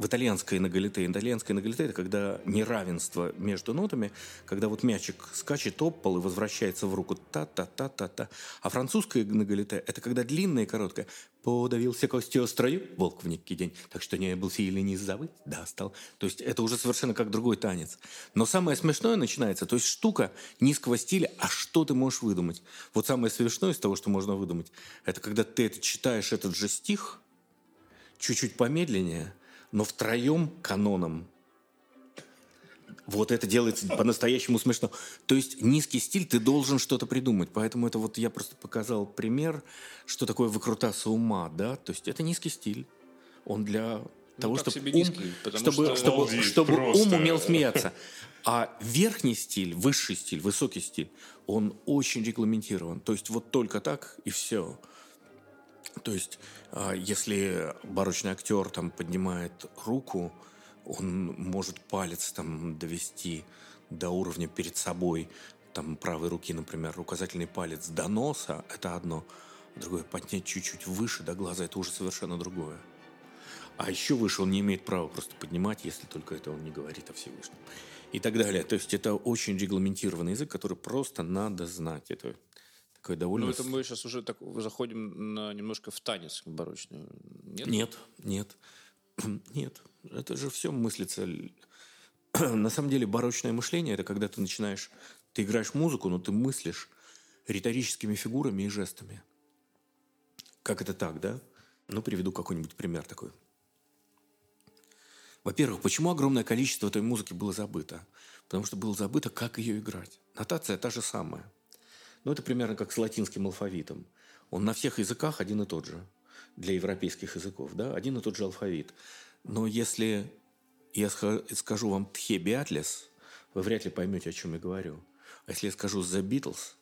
в итальянское нагалите. Итальянское нагалите – это когда неравенство между нотами, когда вот мячик скачет об пол и возвращается в руку та-та-та-та-та. А французское нагалите – это когда длинное и короткое. Подавился костью острою, волк в некий день, так что не был сильный не забыть, да, стал. То есть это уже совершенно как другой танец. Но самое смешное начинается, то есть штука низкого стиля, а что ты можешь выдумать? Вот самое смешное из того, что можно выдумать, это когда ты это читаешь этот же стих, чуть-чуть помедленнее – Но втроем каноном вот это делается по-настоящему смешно. То есть низкий стиль, ты должен что-то придумать. Поэтому это вот я просто показал пример, что такое выкрутасы ума, да. То есть это низкий стиль. Он для ну, того, чтобы, ум, низкий, чтобы, что... чтобы, чтобы ум умел смеяться. А верхний стиль, высший стиль, высокий стиль, он очень регламентирован. То есть вот только так и все. То есть а, если барочный актер там поднимает руку, он может палец там довести до уровня перед собой, там правой руки, например, указательный палец до носа, это одно, другое поднять чуть-чуть выше до глаза, это уже совершенно другое. А еще выше он не имеет права просто поднимать, если только это он не говорит о Всевышнем. И так далее. То есть это очень регламентированный язык, который просто надо знать. Это такое довольно... Ну, это мы сейчас уже так заходим на, немножко в танец барочный. Нет? Нет, нет. (clears throat) Нет. Это же все мыслится. (clears throat) На самом деле барочное мышление – это когда ты начинаешь... Ты играешь музыку, но ты мыслишь риторическими фигурами и жестами. Как это так, да? Ну, приведу какой-нибудь пример такой. Во-первых, почему огромное количество этой музыки было забыто? Потому что было забыто, как ее играть. Нотация та же самая. Ну, это примерно как с латинским алфавитом. Он на всех языках один и тот же. Для европейских языков, да? Один и тот же алфавит. Но если я скажу вам «Тхе Биатлес», вы вряд ли поймете, о чем я говорю. А если я скажу «The Beatles»,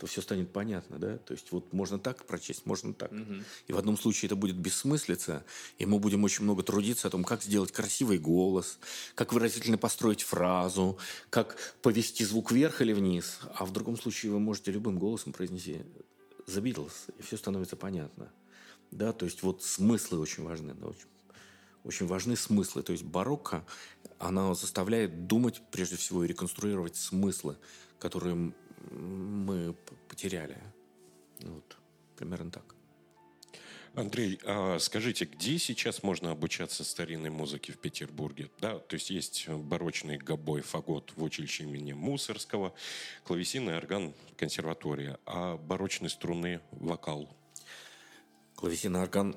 то все станет понятно, да? То есть вот можно так прочесть, можно так. Угу. И в одном случае это будет бессмыслица, и мы будем очень много трудиться о том, как сделать красивый голос, как выразительно построить фразу, как повести звук вверх или вниз. А в другом случае вы можете любым голосом произнести «The Beatles», и все становится понятно. Да, то есть вот смыслы очень важны. Да, очень очень важны смыслы. То есть барокко, она заставляет думать прежде всего и реконструировать смыслы, которые мы потеряли. Вот, примерно так. Андрей, а скажите, где сейчас можно обучаться старинной музыке в Петербурге? Да, то есть есть барочный гобой, фагот в училище имени Мусорского, клавесин и орган консерватория, а барочные струны вокал? Клавесин и орган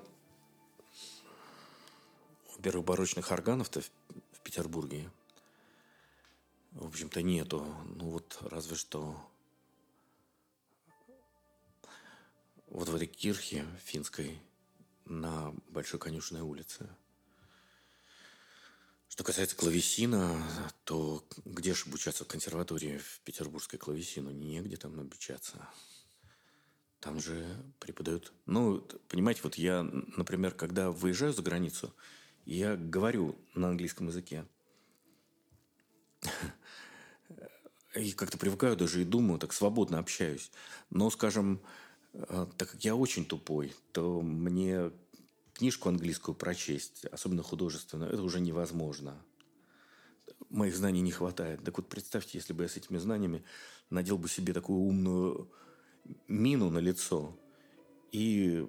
первых барочных органов-то в Петербурге, в общем-то, нету. Ну вот разве что вот в этой кирхе финской на Большой Конюшной улице. Что касается клавесина, то где же обучаться в консерватории в петербургской клавесину? Негде там обучаться. Там же преподают... Ну, понимаете, вот я, например, когда выезжаю за границу, я говорю на английском языке. (laughs) И как-то привыкаю даже и думаю, так свободно общаюсь. Но, скажем, так как я очень тупой, то мне книжку английскую прочесть, особенно художественную, это уже невозможно. Моих знаний не хватает. Так вот, представьте, если бы я с этими знаниями надел бы себе такую умную мину на лицо и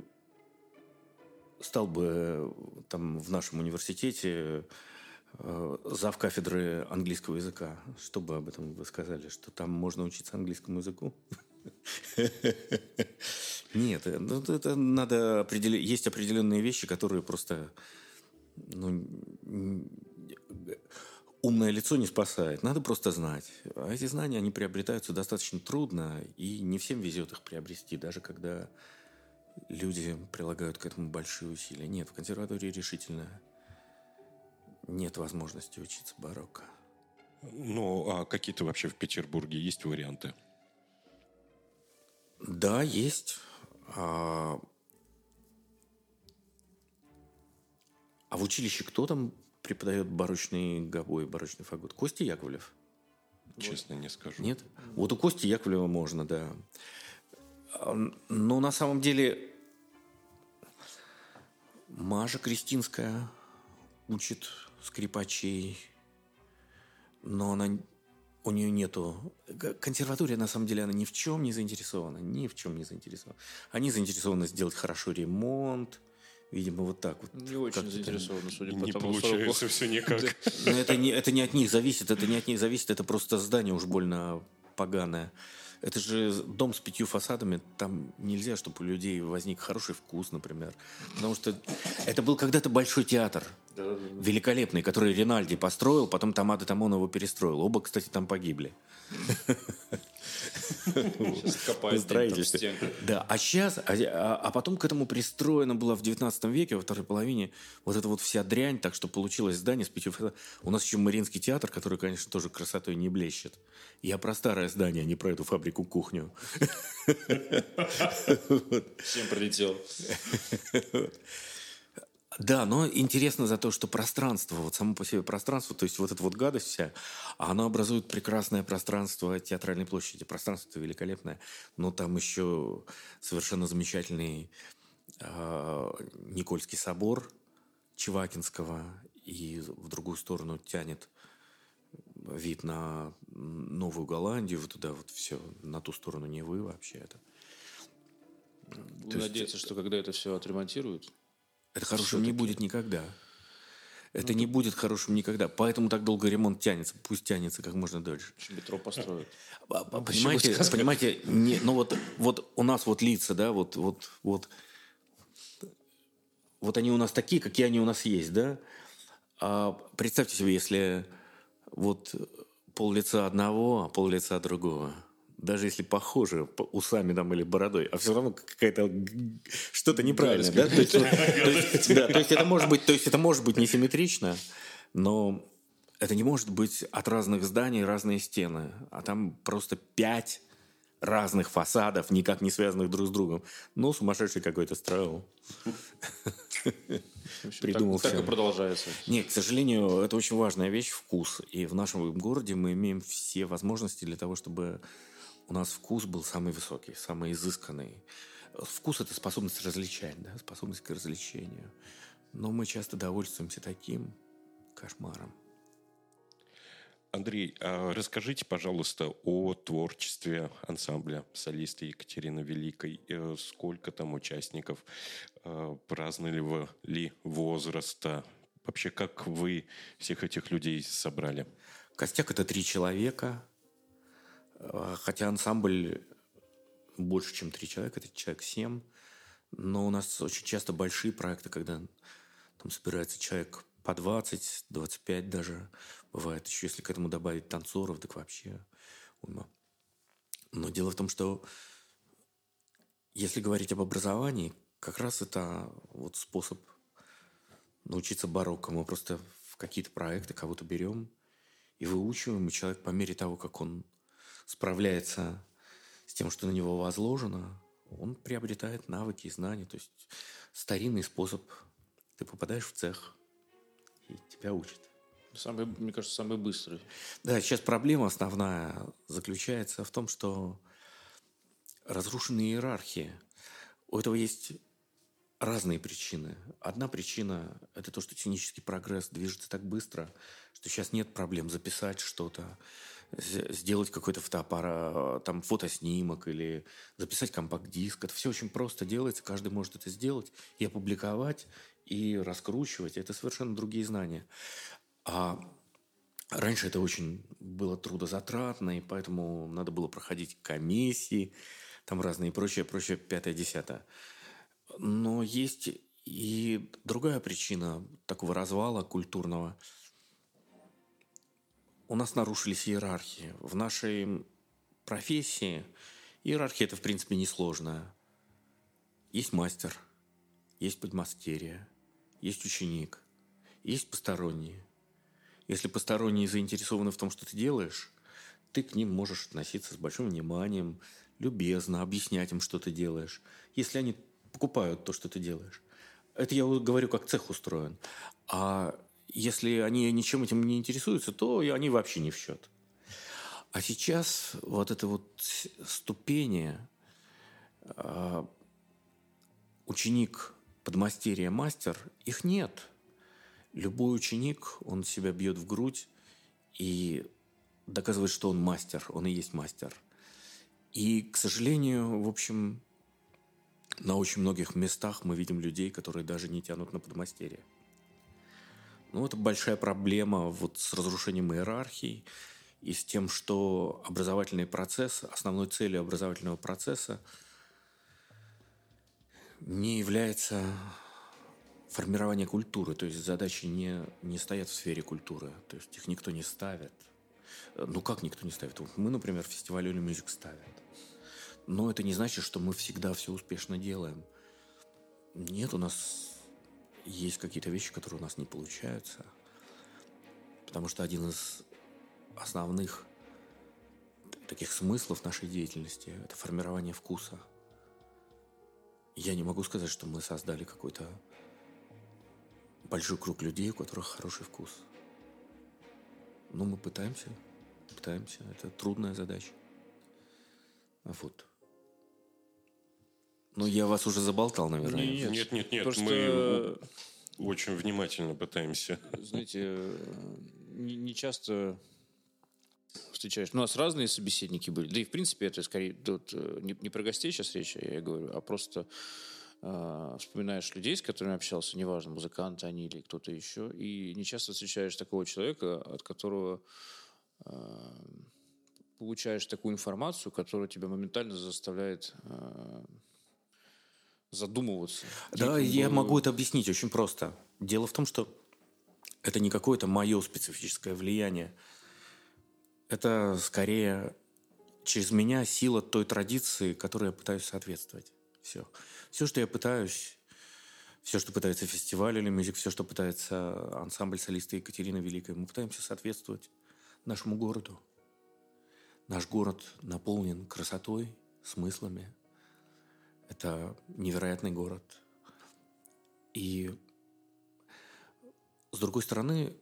стал бы э, там в нашем университете э, зав кафедры английского языка. Что бы об этом вы сказали? Что там можно учиться английскому языку? Нет, э, ну, это надо определить. Есть определенные вещи, которые просто ну, умное лицо не спасает. Надо просто знать. А эти знания, они приобретаются достаточно трудно, и не всем везет их приобрести, даже когда люди прилагают к этому большие усилия. Нет, в консерватории решительно нет возможности учиться барокко. Ну, а какие-то вообще в Петербурге есть варианты? Да, есть. А, а в училище кто там преподает барочный гобой, барочный фагот? Костя Яковлев? Честно, не скажу. Нет? Вот у Кости Яковлева можно, да. Ну, на самом деле, Маша Кристинская учит скрипачей, но она, у нее нету... Консерватория, на самом деле, она ни в чем не заинтересована. Ни в чем не заинтересована. Они заинтересованы сделать хорошо ремонт, Видимо, вот так вот. Не очень заинтересованы, судя по не тому, получается (laughs) все никак. Но это не, это не от них зависит, это не от них зависит, это просто здание уж больно поганое. Это же дом с пятью фасадами. Там нельзя, чтобы у людей возник хороший вкус, например. Потому что это был когда-то большой театр. Великолепный, который Ринальди построил, потом Тамада Тамон его перестроил. Оба, кстати, там погибли. (laughs) Сейчас копают строительстве. Да, а сейчас, а, а- а потом к этому пристроено было в 19 веке, во второй половине, вот эта вот вся дрянь, так что получилось здание с пятью. У нас еще Мариинский театр, который, конечно, тоже красотой не блещет. Я про старое здание, а не про эту фабрику-кухню. Всем прилетел. (laughs) Да, но интересно за то, что пространство, вот само по себе пространство, то есть вот эта вот гадость вся, оно образует прекрасное пространство театральной площади. Пространство великолепное, но там еще совершенно замечательный э, Никольский собор Чевакинского, и в другую сторону тянет вид на Новую Голландию, вот туда вот все, на ту сторону Невы вообще это. Надеяться, что когда это все отремонтируют, Это хорошим не будет никогда. Это не будет хорошим никогда. Поэтому так долго ремонт тянется. Пусть тянется как можно дольше. метро построят. А- а Понимаете, понимаете, не, ну вот, вот у нас вот лица, да, вот, вот, вот, вот они у нас такие, какие они у нас есть, да. А представьте себе, если вот пол лица одного, а пол лица другого. Даже если похожи по- усами там или бородой, а все равно какая-то что-то неправильное, да? То есть, это может быть, то есть это может быть несимметрично, но это не может быть от разных зданий разные стены, а там просто пять разных фасадов, никак не связанных друг с другом. Ну, сумасшедший какой-то строил. Придумал так, так всё. и продолжается. Нет, к сожалению, это очень важная вещь – вкус. И в нашем городе мы имеем все возможности для того, чтобы у нас вкус был самый высокий, самый изысканный. Вкус – это способность различать, да, способность к развлечению. Но мы часто довольствуемся таким кошмаром. Андрей, а расскажите, пожалуйста, о творчестве ансамбля солиста Екатерины Великой. Э, Сколько там участников? Э, Праздновали вы ли возраста? Вообще, как вы всех этих людей собрали? Костяк – это три человека, хотя ансамбль больше, чем три человека, это человек семь. Но у нас очень часто большие проекты, когда там собирается человек по 20, 25 даже бывает. Еще если к этому добавить танцоров, так вообще уйма. Но дело в том, что если говорить об образовании, как раз это вот способ научиться барокко. Мы просто в какие-то проекты кого-то берем и выучиваем, и человек по мере того, как он справляется с тем, что на него возложено, он приобретает навыки и знания. То есть старинный способ. Ты попадаешь в цех, и тебя учат. Самый, мне кажется, самый быстрый. Да, сейчас проблема основная заключается в том, что разрушены иерархии. У этого есть разные причины. Одна причина – это то, что технический прогресс движется так быстро, что сейчас нет проблем записать что-то, сделать какой-то фотоаппарат, там, фотоснимок или записать компакт-диск. Это все очень просто делается, каждый может это сделать и опубликовать, и раскручивать. Это совершенно другие знания. А раньше это очень было трудозатратно, и поэтому надо было проходить комиссии, там разные прочее, прочее, пятое, десятое. Но есть и другая причина такого развала культурного. У нас нарушились иерархии. В нашей профессии иерархия – это, в принципе, несложная. Есть мастер, есть подмастерье, есть ученик, есть посторонние. Если посторонние заинтересованы в том, что ты делаешь, ты к ним можешь относиться с большим вниманием, любезно, объяснять им, что ты делаешь. Если они покупают то, что ты делаешь. Это я говорю, как цех устроен. А если они ничем этим не интересуются, то они вообще не в счет. А сейчас вот это вот ступени а, ученик, подмастерье, мастер, их нет. Любой ученик, он себя бьет в грудь и доказывает, что он мастер, он и есть мастер. И, к сожалению, в общем, на очень многих местах мы видим людей, которые даже не тянут на подмастерье. Ну, это большая проблема вот с разрушением иерархий. и с тем, что образовательный процесс, основной целью образовательного процесса не является формирование культуры, то есть задачи не, не стоят в сфере культуры, то есть их никто не ставит. Ну как никто не ставит? Вот мы, например, фестиваль Юли Мюзик ставят. Но это не значит, что мы всегда все успешно делаем. Нет, у нас есть какие-то вещи, которые у нас не получаются. Потому что один из основных таких смыслов нашей деятельности – это формирование вкуса. Я не могу сказать, что мы создали какой-то большой круг людей, у которых хороший вкус. Но мы пытаемся, пытаемся. Это трудная задача. Вот. Ну, я вас уже заболтал, наверное. Нет, нет, нет. нет. Просто, Мы очень внимательно пытаемся. знаете, не, не часто встречаешь. Ну, У нас разные собеседники были. Да и, в принципе, это скорее тут э, не, не про гостей сейчас речь, я говорю, а просто э, вспоминаешь людей, с которыми общался, неважно, музыканты они или кто-то еще, и не часто встречаешь такого человека, от которого э, получаешь такую информацию, которая тебя моментально заставляет э, задумываться. Да, И, я как бы, могу это объяснить очень просто. Дело в том, что это не какое-то мое специфическое влияние. Это скорее через меня сила той традиции, которой я пытаюсь соответствовать. Все. Все, что я пытаюсь, все, что пытается фестиваль или мюзик, все, что пытается ансамбль солиста Екатерины Великой, мы пытаемся соответствовать нашему городу. Наш город наполнен красотой, смыслами. Это невероятный город. И с другой стороны,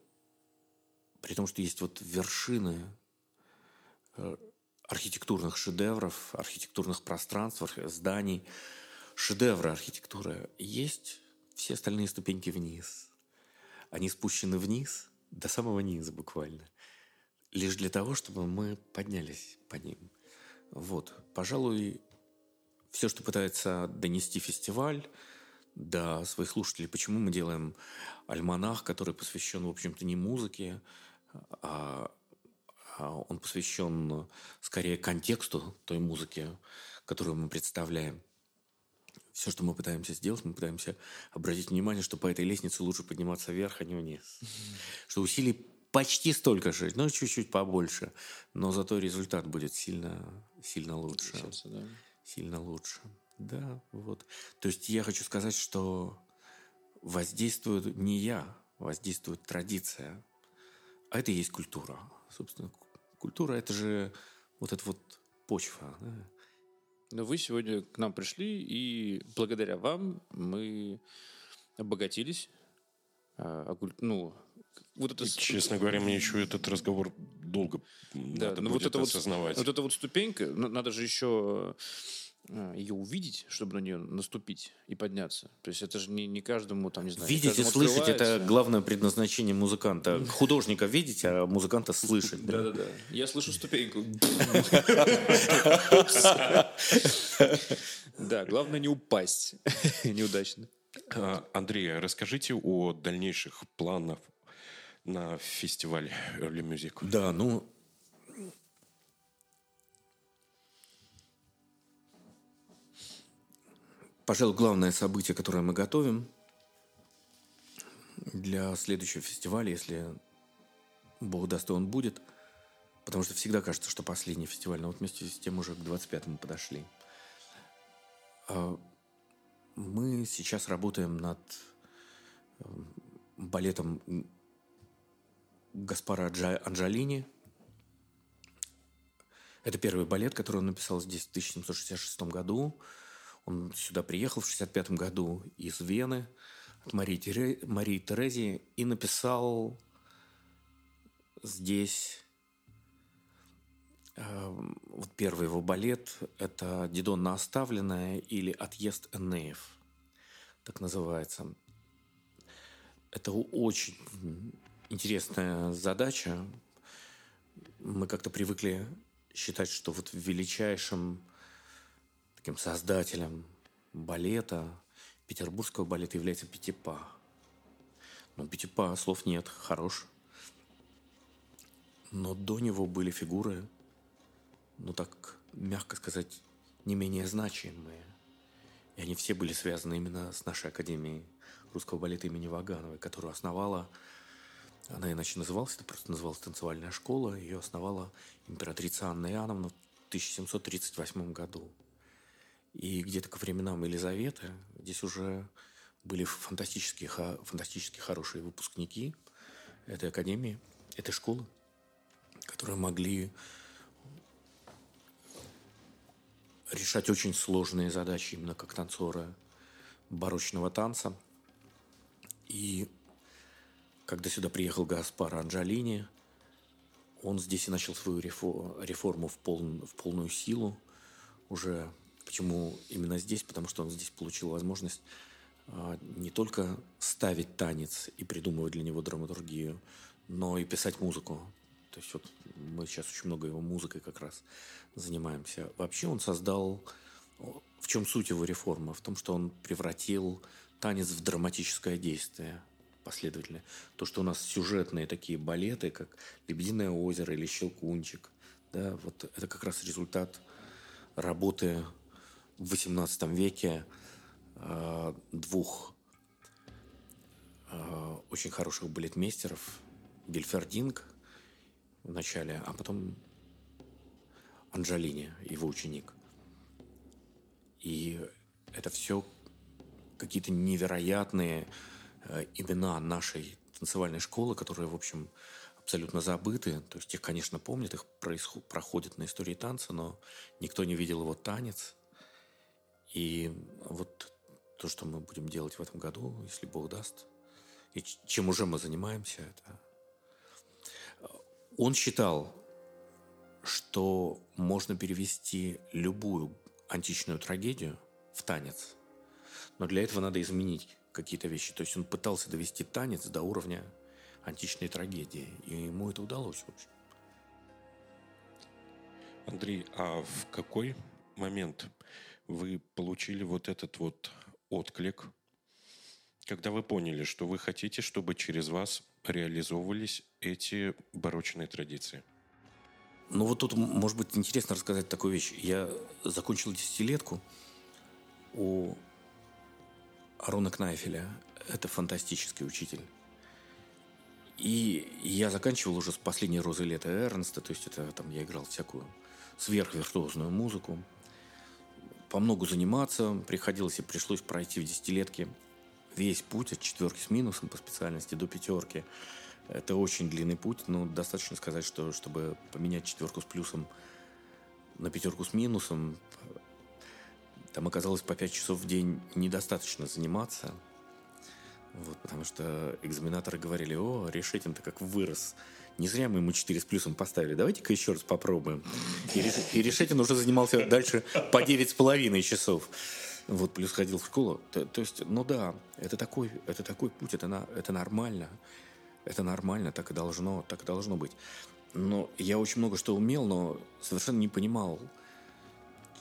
при том, что есть вот вершины э, архитектурных шедевров, архитектурных пространств, зданий, шедевры архитектуры, есть все остальные ступеньки вниз. Они спущены вниз, до самого низа буквально. Лишь для того, чтобы мы поднялись по ним. Вот. Пожалуй, все, что пытается донести фестиваль до своих слушателей. Почему мы делаем альманах, который посвящен, в общем-то, не музыке, а, а он посвящен скорее контексту той музыки, которую мы представляем. Все, что мы пытаемся сделать, мы пытаемся обратить внимание, что по этой лестнице лучше подниматься вверх, а не вниз. Что усилий почти столько же, но чуть-чуть побольше. Но зато результат будет сильно, сильно лучше Сейчас, да. Сильно лучше. Да, вот. То есть я хочу сказать, что воздействует не я, воздействует традиция. А это и есть культура. Собственно, ку- культура – это же вот эта вот почва. да. Но вы сегодня к нам пришли, и благодаря вам мы обогатились. А, Ну, вот это... Честно говоря, мне еще этот разговор долго Да, надо но будет вот это вот, осознавать. вот эта вот ступенька, ну, надо же еще ее увидеть, чтобы на нее наступить и подняться. То есть это же не, не каждому, там, не знаю, Видеть и слышать – это главное предназначение музыканта. Художника видеть, а музыканта слышать. да. Да-да-да. Я слышу ступеньку. Да, главное не упасть (laughs) неудачно. А, Андрей, а расскажите о дальнейших планах на фестиваль Early Music. Да, ну... Пожалуй, главное событие, которое мы готовим для следующего фестиваля, если Бог даст, он будет. Потому что всегда кажется, что последний фестиваль, но вот вместе с тем уже к 25-му подошли. А, Мы сейчас работаем над э, балетом Гаспара Джа- Анджолини. Это первый балет, который он написал здесь в 1766 году. Он сюда приехал в 65 году из Вены от Марии, Тере- Марии Терезии и написал здесь э, вот первый его балет – это «Дидонна оставленная» или «Отъезд Энеев», так называется. Это очень интересная задача. Мы как-то привыкли считать, что вот величайшим таким создателем балета, петербургского балета является Пятипа. Но Пятипа слов нет, хорош. Но до него были фигуры, ну так, мягко сказать, не менее значимые. И они все были связаны именно с нашей Академией русского балета имени Вагановой, которую основала, она иначе называлась, это просто называлась танцевальная школа, ее основала императрица Анна Иоанновна в 1738 году. И где-то ко временам Елизаветы здесь уже были фантастические, фантастически хорошие выпускники этой академии, этой школы, которые могли решать очень сложные задачи именно как танцоры барочного танца. И когда сюда приехал Гаспар Анджолини, он здесь и начал свою реформу в, пол, в полную силу. Уже почему именно здесь? Потому что он здесь получил возможность а, не только ставить танец и придумывать для него драматургию, но и писать музыку. То есть вот мы сейчас очень много его музыкой как раз занимаемся. Вообще он создал... В чем суть его реформы? В том, что он превратил танец в драматическое действие последовательно. То, что у нас сюжетные такие балеты, как «Лебединое озеро» или «Щелкунчик», да, вот это как раз результат работы в XVIII веке э, двух э, очень хороших балетмейстеров, Гельфердинг в начале, а потом Анджелини, его ученик. И это все какие-то невероятные имена нашей танцевальной школы, которые, в общем, абсолютно забыты. То есть их, конечно, помнят, их происход, проходят на истории танца, но никто не видел его танец. И вот то, что мы будем делать в этом году, если Бог даст, и чем уже мы занимаемся, это... Он считал, что можно перевести любую античную трагедию в танец, но для этого надо изменить какие-то вещи. То есть он пытался довести танец до уровня античной трагедии, и ему это удалось, в общем. Андрей, а в какой момент вы получили вот этот вот отклик, когда вы поняли, что вы хотите, чтобы через вас реализовывались эти барочные традиции? Ну вот тут, может быть, интересно рассказать такую вещь. Я закончил десятилетку у Арона Кнайфеля. Это фантастический учитель. И я заканчивал уже с последней розы лета Эрнста, то есть это там я играл всякую сверхвиртуозную музыку. По многу заниматься приходилось и пришлось пройти в десятилетке весь путь от четверки с минусом по специальности до пятерки. Это очень длинный путь, но достаточно сказать, что чтобы поменять четверку с плюсом на пятерку с минусом, там оказалось по 5 часов в день недостаточно заниматься. Вот, потому что экзаменаторы говорили, о, Решетин-то как вырос. Не зря мы ему 4 с плюсом поставили. Давайте-ка еще раз попробуем. И, Реш... Решетин уже занимался дальше по 9,5 часов. Вот, плюс ходил в школу. То, то есть, ну да, это такой, это такой путь, это, на, это нормально. Это нормально, так и должно, так и должно быть. Но я очень много что умел, но совершенно не понимал,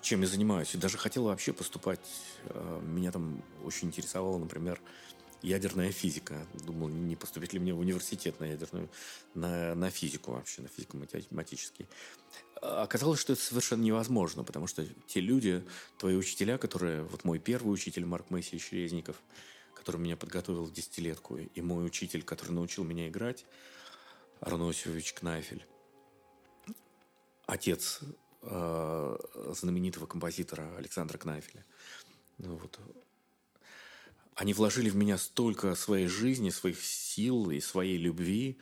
чем я занимаюсь. И даже хотел вообще поступать. Э, меня там очень интересовало, например, ядерная физика. Думал, не поступить ли мне в университет на ядерную, на, на физику вообще, на физико-математический. Оказалось, что это совершенно невозможно, потому что те люди, твои учителя, которые... Вот мой первый учитель Марк Моисеевич Резников – который меня подготовил в десятилетку, и мой учитель, который научил меня играть, Арно Иосифович Кнайфель, отец э, знаменитого композитора Александра Кнайфеля. Ну, вот. Они вложили в меня столько своей жизни, своих сил и своей любви,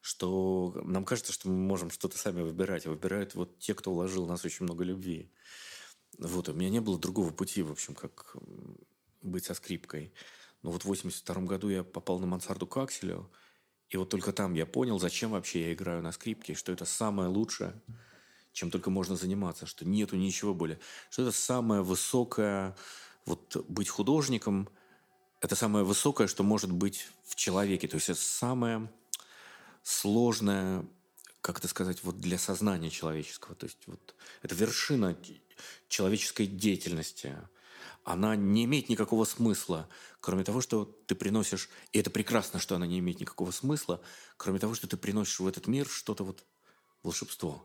что нам кажется, что мы можем что-то сами выбирать. А выбирают вот те, кто вложил в нас очень много любви. Вот, у меня не было другого пути, в общем, как быть со скрипкой. Но вот в 82 году я попал на мансарду к Акселю, и вот только там я понял, зачем вообще я играю на скрипке, что это самое лучшее, чем только можно заниматься, что нету ничего более, что это самое высокое, вот быть художником, это самое высокое, что может быть в человеке, то есть это самое сложное, как это сказать, вот для сознания человеческого, то есть вот это вершина человеческой деятельности – она не имеет никакого смысла, кроме того, что ты приносишь, и это прекрасно, что она не имеет никакого смысла, кроме того, что ты приносишь в этот мир что-то вот волшебство.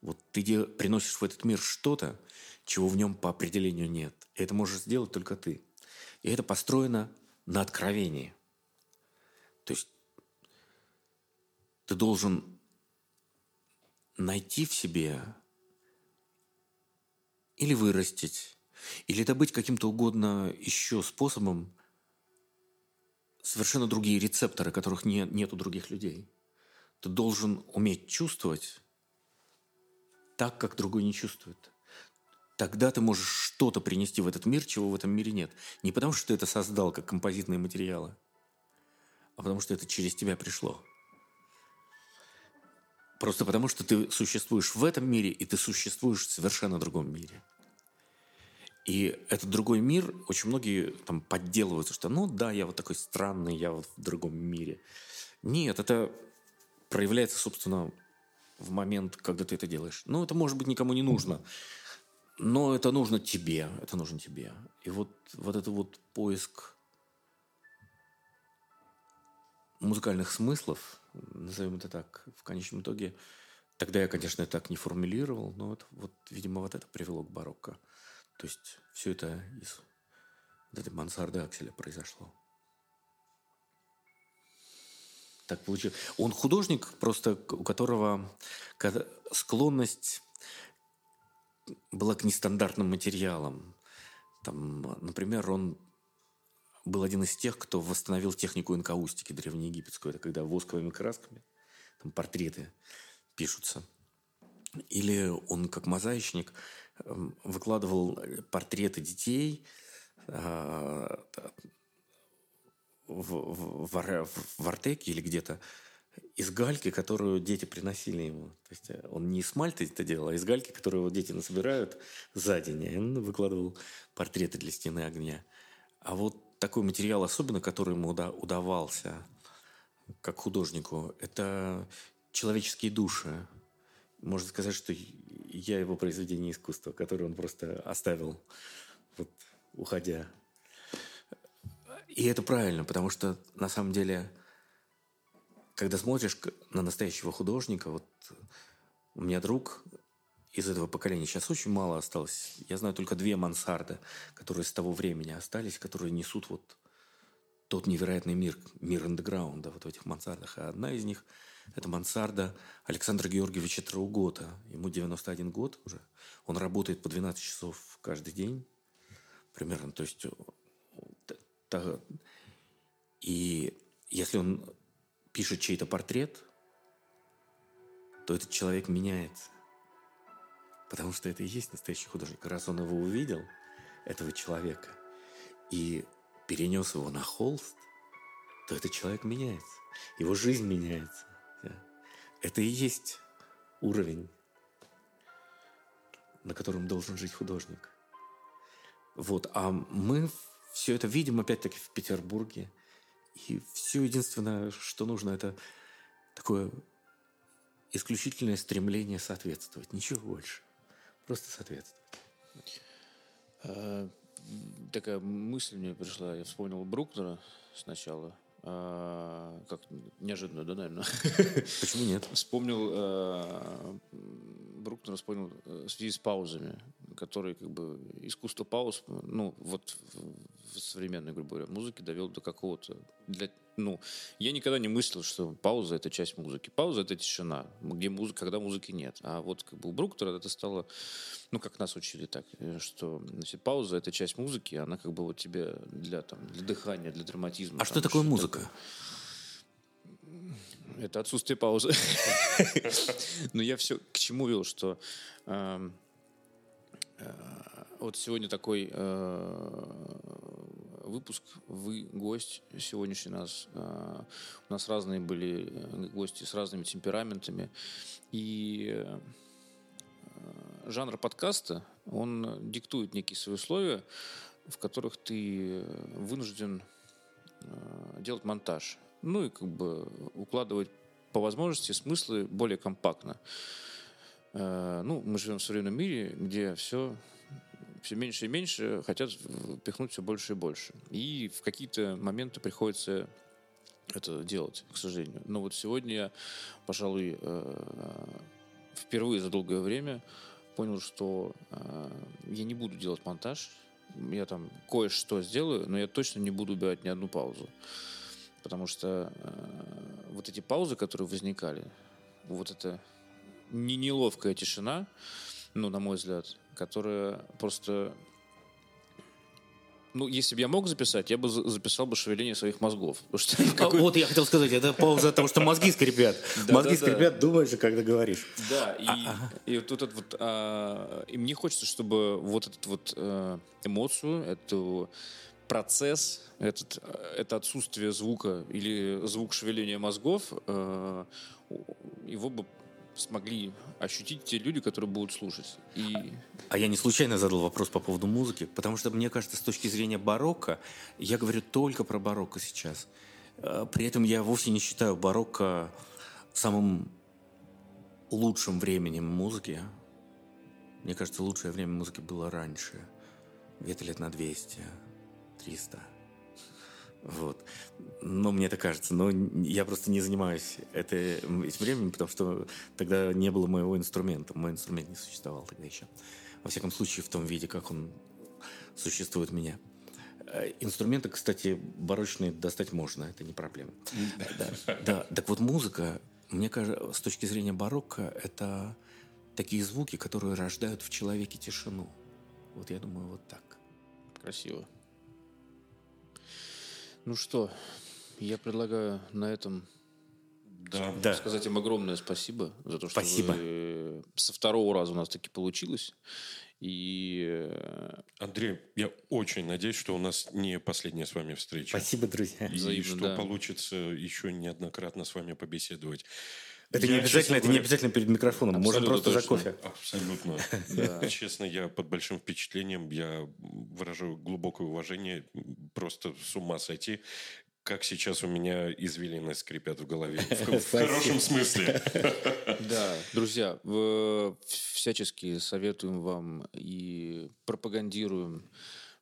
Вот ты приносишь в этот мир что-то, чего в нем по определению нет. И это можешь сделать только ты. И это построено на откровении. То есть ты должен найти в себе или вырастить, или добыть каким-то угодно еще способом совершенно другие рецепторы, которых не, нет у других людей. Ты должен уметь чувствовать так, как другой не чувствует. Тогда ты можешь что-то принести в этот мир, чего в этом мире нет. Не потому, что ты это создал как композитные материалы, а потому, что это через тебя пришло. Просто потому, что ты существуешь в этом мире, и ты существуешь в совершенно другом мире. И этот другой мир, очень многие там подделываются, что ну да, я вот такой странный, я вот в другом мире. Нет, это проявляется, собственно, в момент, когда ты это делаешь. Ну, это, может быть, никому не нужно. Но это нужно тебе. Это нужно тебе. И вот, вот это вот поиск музыкальных смыслов, назовем это так, в конечном итоге, тогда я, конечно, так не формулировал, но вот, вот видимо, вот это привело к барокко. То есть все это из вот этой мансарды Акселя произошло. Так получилось. Он художник, просто у которого склонность была к нестандартным материалам. Там, например, он был один из тех, кто восстановил технику инкаустики древнеегипетскую. Это когда восковыми красками там портреты пишутся. Или он, как мозаичник, эм, выкладывал портреты детей а, в, в, в, Артеке или где-то из гальки, которую дети приносили ему. То есть э, он не из мальты это делал, а из гальки, которую вот дети насобирают за день. И он выкладывал портреты для стены огня. А вот такой материал, особенно который ему удавался как художнику, это человеческие души. Можно сказать, что я его произведение искусства, которое он просто оставил, вот, уходя. И это правильно, потому что на самом деле когда смотришь на настоящего художника, вот у меня друг из этого поколения сейчас очень мало осталось. Я знаю только две мансарды, которые с того времени остались, которые несут вот тот невероятный мир, мир андеграунда вот в этих мансардах. А одна из них – это мансарда Александра Георгиевича Траугота. Ему 91 год уже. Он работает по 12 часов каждый день примерно. То есть и если он пишет чей-то портрет, то этот человек меняется. Потому что это и есть настоящий художник. Раз он его увидел, этого человека, и перенес его на холст, то этот человек меняется. Его жизнь меняется. Это и есть уровень, на котором должен жить художник. Вот. А мы все это видим опять-таки в Петербурге – и все единственное, что нужно, это такое исключительное стремление соответствовать. Ничего больше. Просто соответствовать. А, такая мысль мне пришла. Я вспомнил Брукнера сначала. А, как неожиданно, да, наверное? Почему нет? (laughs) Вспомнил а, Брукнера, вспомнил э, в связи с паузами, которые как бы искусство пауз, ну вот в современной, грубо говоря, музыке довел до какого-то... Для, ну, я никогда не мыслил, что пауза — это часть музыки. Пауза — это тишина, где музыка, когда музыки нет. А вот как бы у Бруктора это стало, ну, как нас учили так, э, что значит, пауза — это часть музыки, она как бы вот тебе для, там, для дыхания, для драматизма. А там, что такое музыка? Это отсутствие паузы. (laughs) Но я все к чему вел, что эм, вот сегодня такой э, выпуск. Вы гость сегодняшний нас. А, у нас разные были э, гости с разными темпераментами. И э, жанр подкаста, он диктует некие свои условия, в которых ты вынужден э, делать монтаж. Ну и как бы укладывать по возможности смыслы более компактно. Ну, мы живем в современном мире, где все все меньше и меньше хотят пихнуть все больше и больше. И в какие-то моменты приходится это делать, к сожалению. Но вот сегодня я, пожалуй, э, впервые за долгое время понял, что э, я не буду делать монтаж. Я там кое-что сделаю, но я точно не буду убирать ни одну паузу. Потому что э, вот эти паузы, которые возникали, вот эта не неловкая тишина, ну, на мой взгляд, которая просто ну, если бы я мог записать, я бы записал бы шевеление своих мозгов. (laughs) Что а, вот я хотел сказать, это пауза от того, что мозги скрипят. Мозги скрипят, думаешь, когда говоришь. Да, и вот этот вот... А, и мне хочется, чтобы вот эту вот э, эмоцию, эту процесс, этот, это отсутствие звука или звук шевеления мозгов, э, его бы смогли ощутить те люди, которые будут слушать. И... А я не случайно задал вопрос по поводу музыки, потому что, мне кажется, с точки зрения барокко, я говорю только про барокко сейчас. Э, при этом я вовсе не считаю барокко самым лучшим временем музыки. Мне кажется, лучшее время музыки было раньше. Где-то лет на 200, 300. Вот. Но мне это кажется. Но я просто не занимаюсь это, этим временем, потому что тогда не было моего инструмента. Мой инструмент не существовал тогда еще. Во всяком случае, в том виде, как он существует у меня. Э, инструменты, кстати, барочные достать можно, это не проблема. Да, да. Так вот, музыка, мне кажется, с точки зрения барокко, это такие звуки, которые рождают в человеке тишину. Вот я думаю, вот так. Красиво. Ну что, я предлагаю на этом да. Да. сказать им огромное спасибо за то, что спасибо. вы со второго раза у нас таки получилось. И... Э, Андрей, я очень надеюсь, что у нас не последняя с вами встреча. Спасибо, друзья. И Взаимно, что да. получится еще неоднократно с вами побеседовать. Это я, не обязательно, это говоря, не обязательно перед микрофоном. Можно просто точно. за кофе. Абсолютно. (laughs) Честно, я под большим впечатлением, я выражаю глубокое уважение, просто с ума сойти как сейчас у меня извилины скрипят в голове. (laughs) В, хорошем смысле. (laughs) Да, друзья, всячески советуем вам и пропагандируем.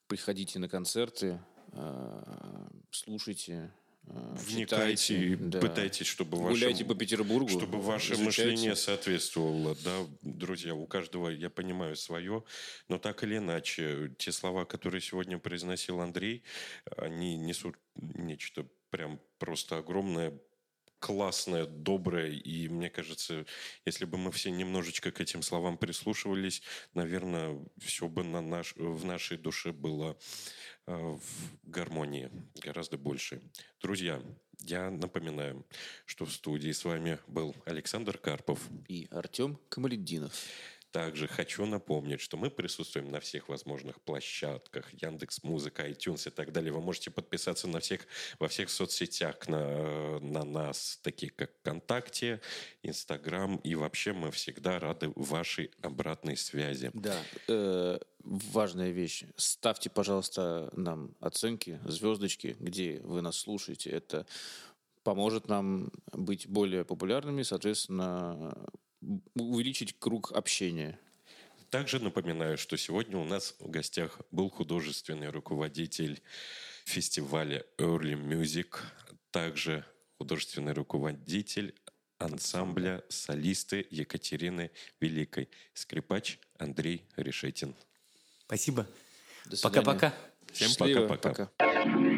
Приходите на концерты, а, слушайте вникайте и да. пытайтесь, чтобы ваше, Гуляйте по Петербургу. Чтобы ваше изучайте. мышление соответствовало. Да, друзья, у каждого, я понимаю, свое, но так или иначе, те слова, которые сегодня произносил Андрей, они несут нечто прям просто огромное, классное, доброе, и мне кажется, если бы мы все немножечко к этим словам прислушивались, наверное, все бы на наш, в нашей душе было Э, в гармонии гораздо больше. Друзья, я напоминаю, что в студии с вами был Александр Карпов и Артем Камаледдинов. Также хочу напомнить, что мы присутствуем на всех возможных площадках, Яндекс Музыка, iTunes и так далее. Вы можете подписаться на всех, во всех соцсетях на, на нас, такие как ВКонтакте, Инстаграм. И вообще мы всегда рады вашей обратной связи. Да, э, важная вещь. Ставьте, пожалуйста, нам оценки, звездочки, где вы нас слушаете. Это поможет нам быть более популярными, соответственно, увеличить круг общения. Также напоминаю, что сегодня у нас в гостях был художественный руководитель фестиваля Early Music, также художественный руководитель ансамбля солисты Екатерины Великой, скрипач Андрей Решетин. Спасибо. Пока-пока. Всем пока-пока.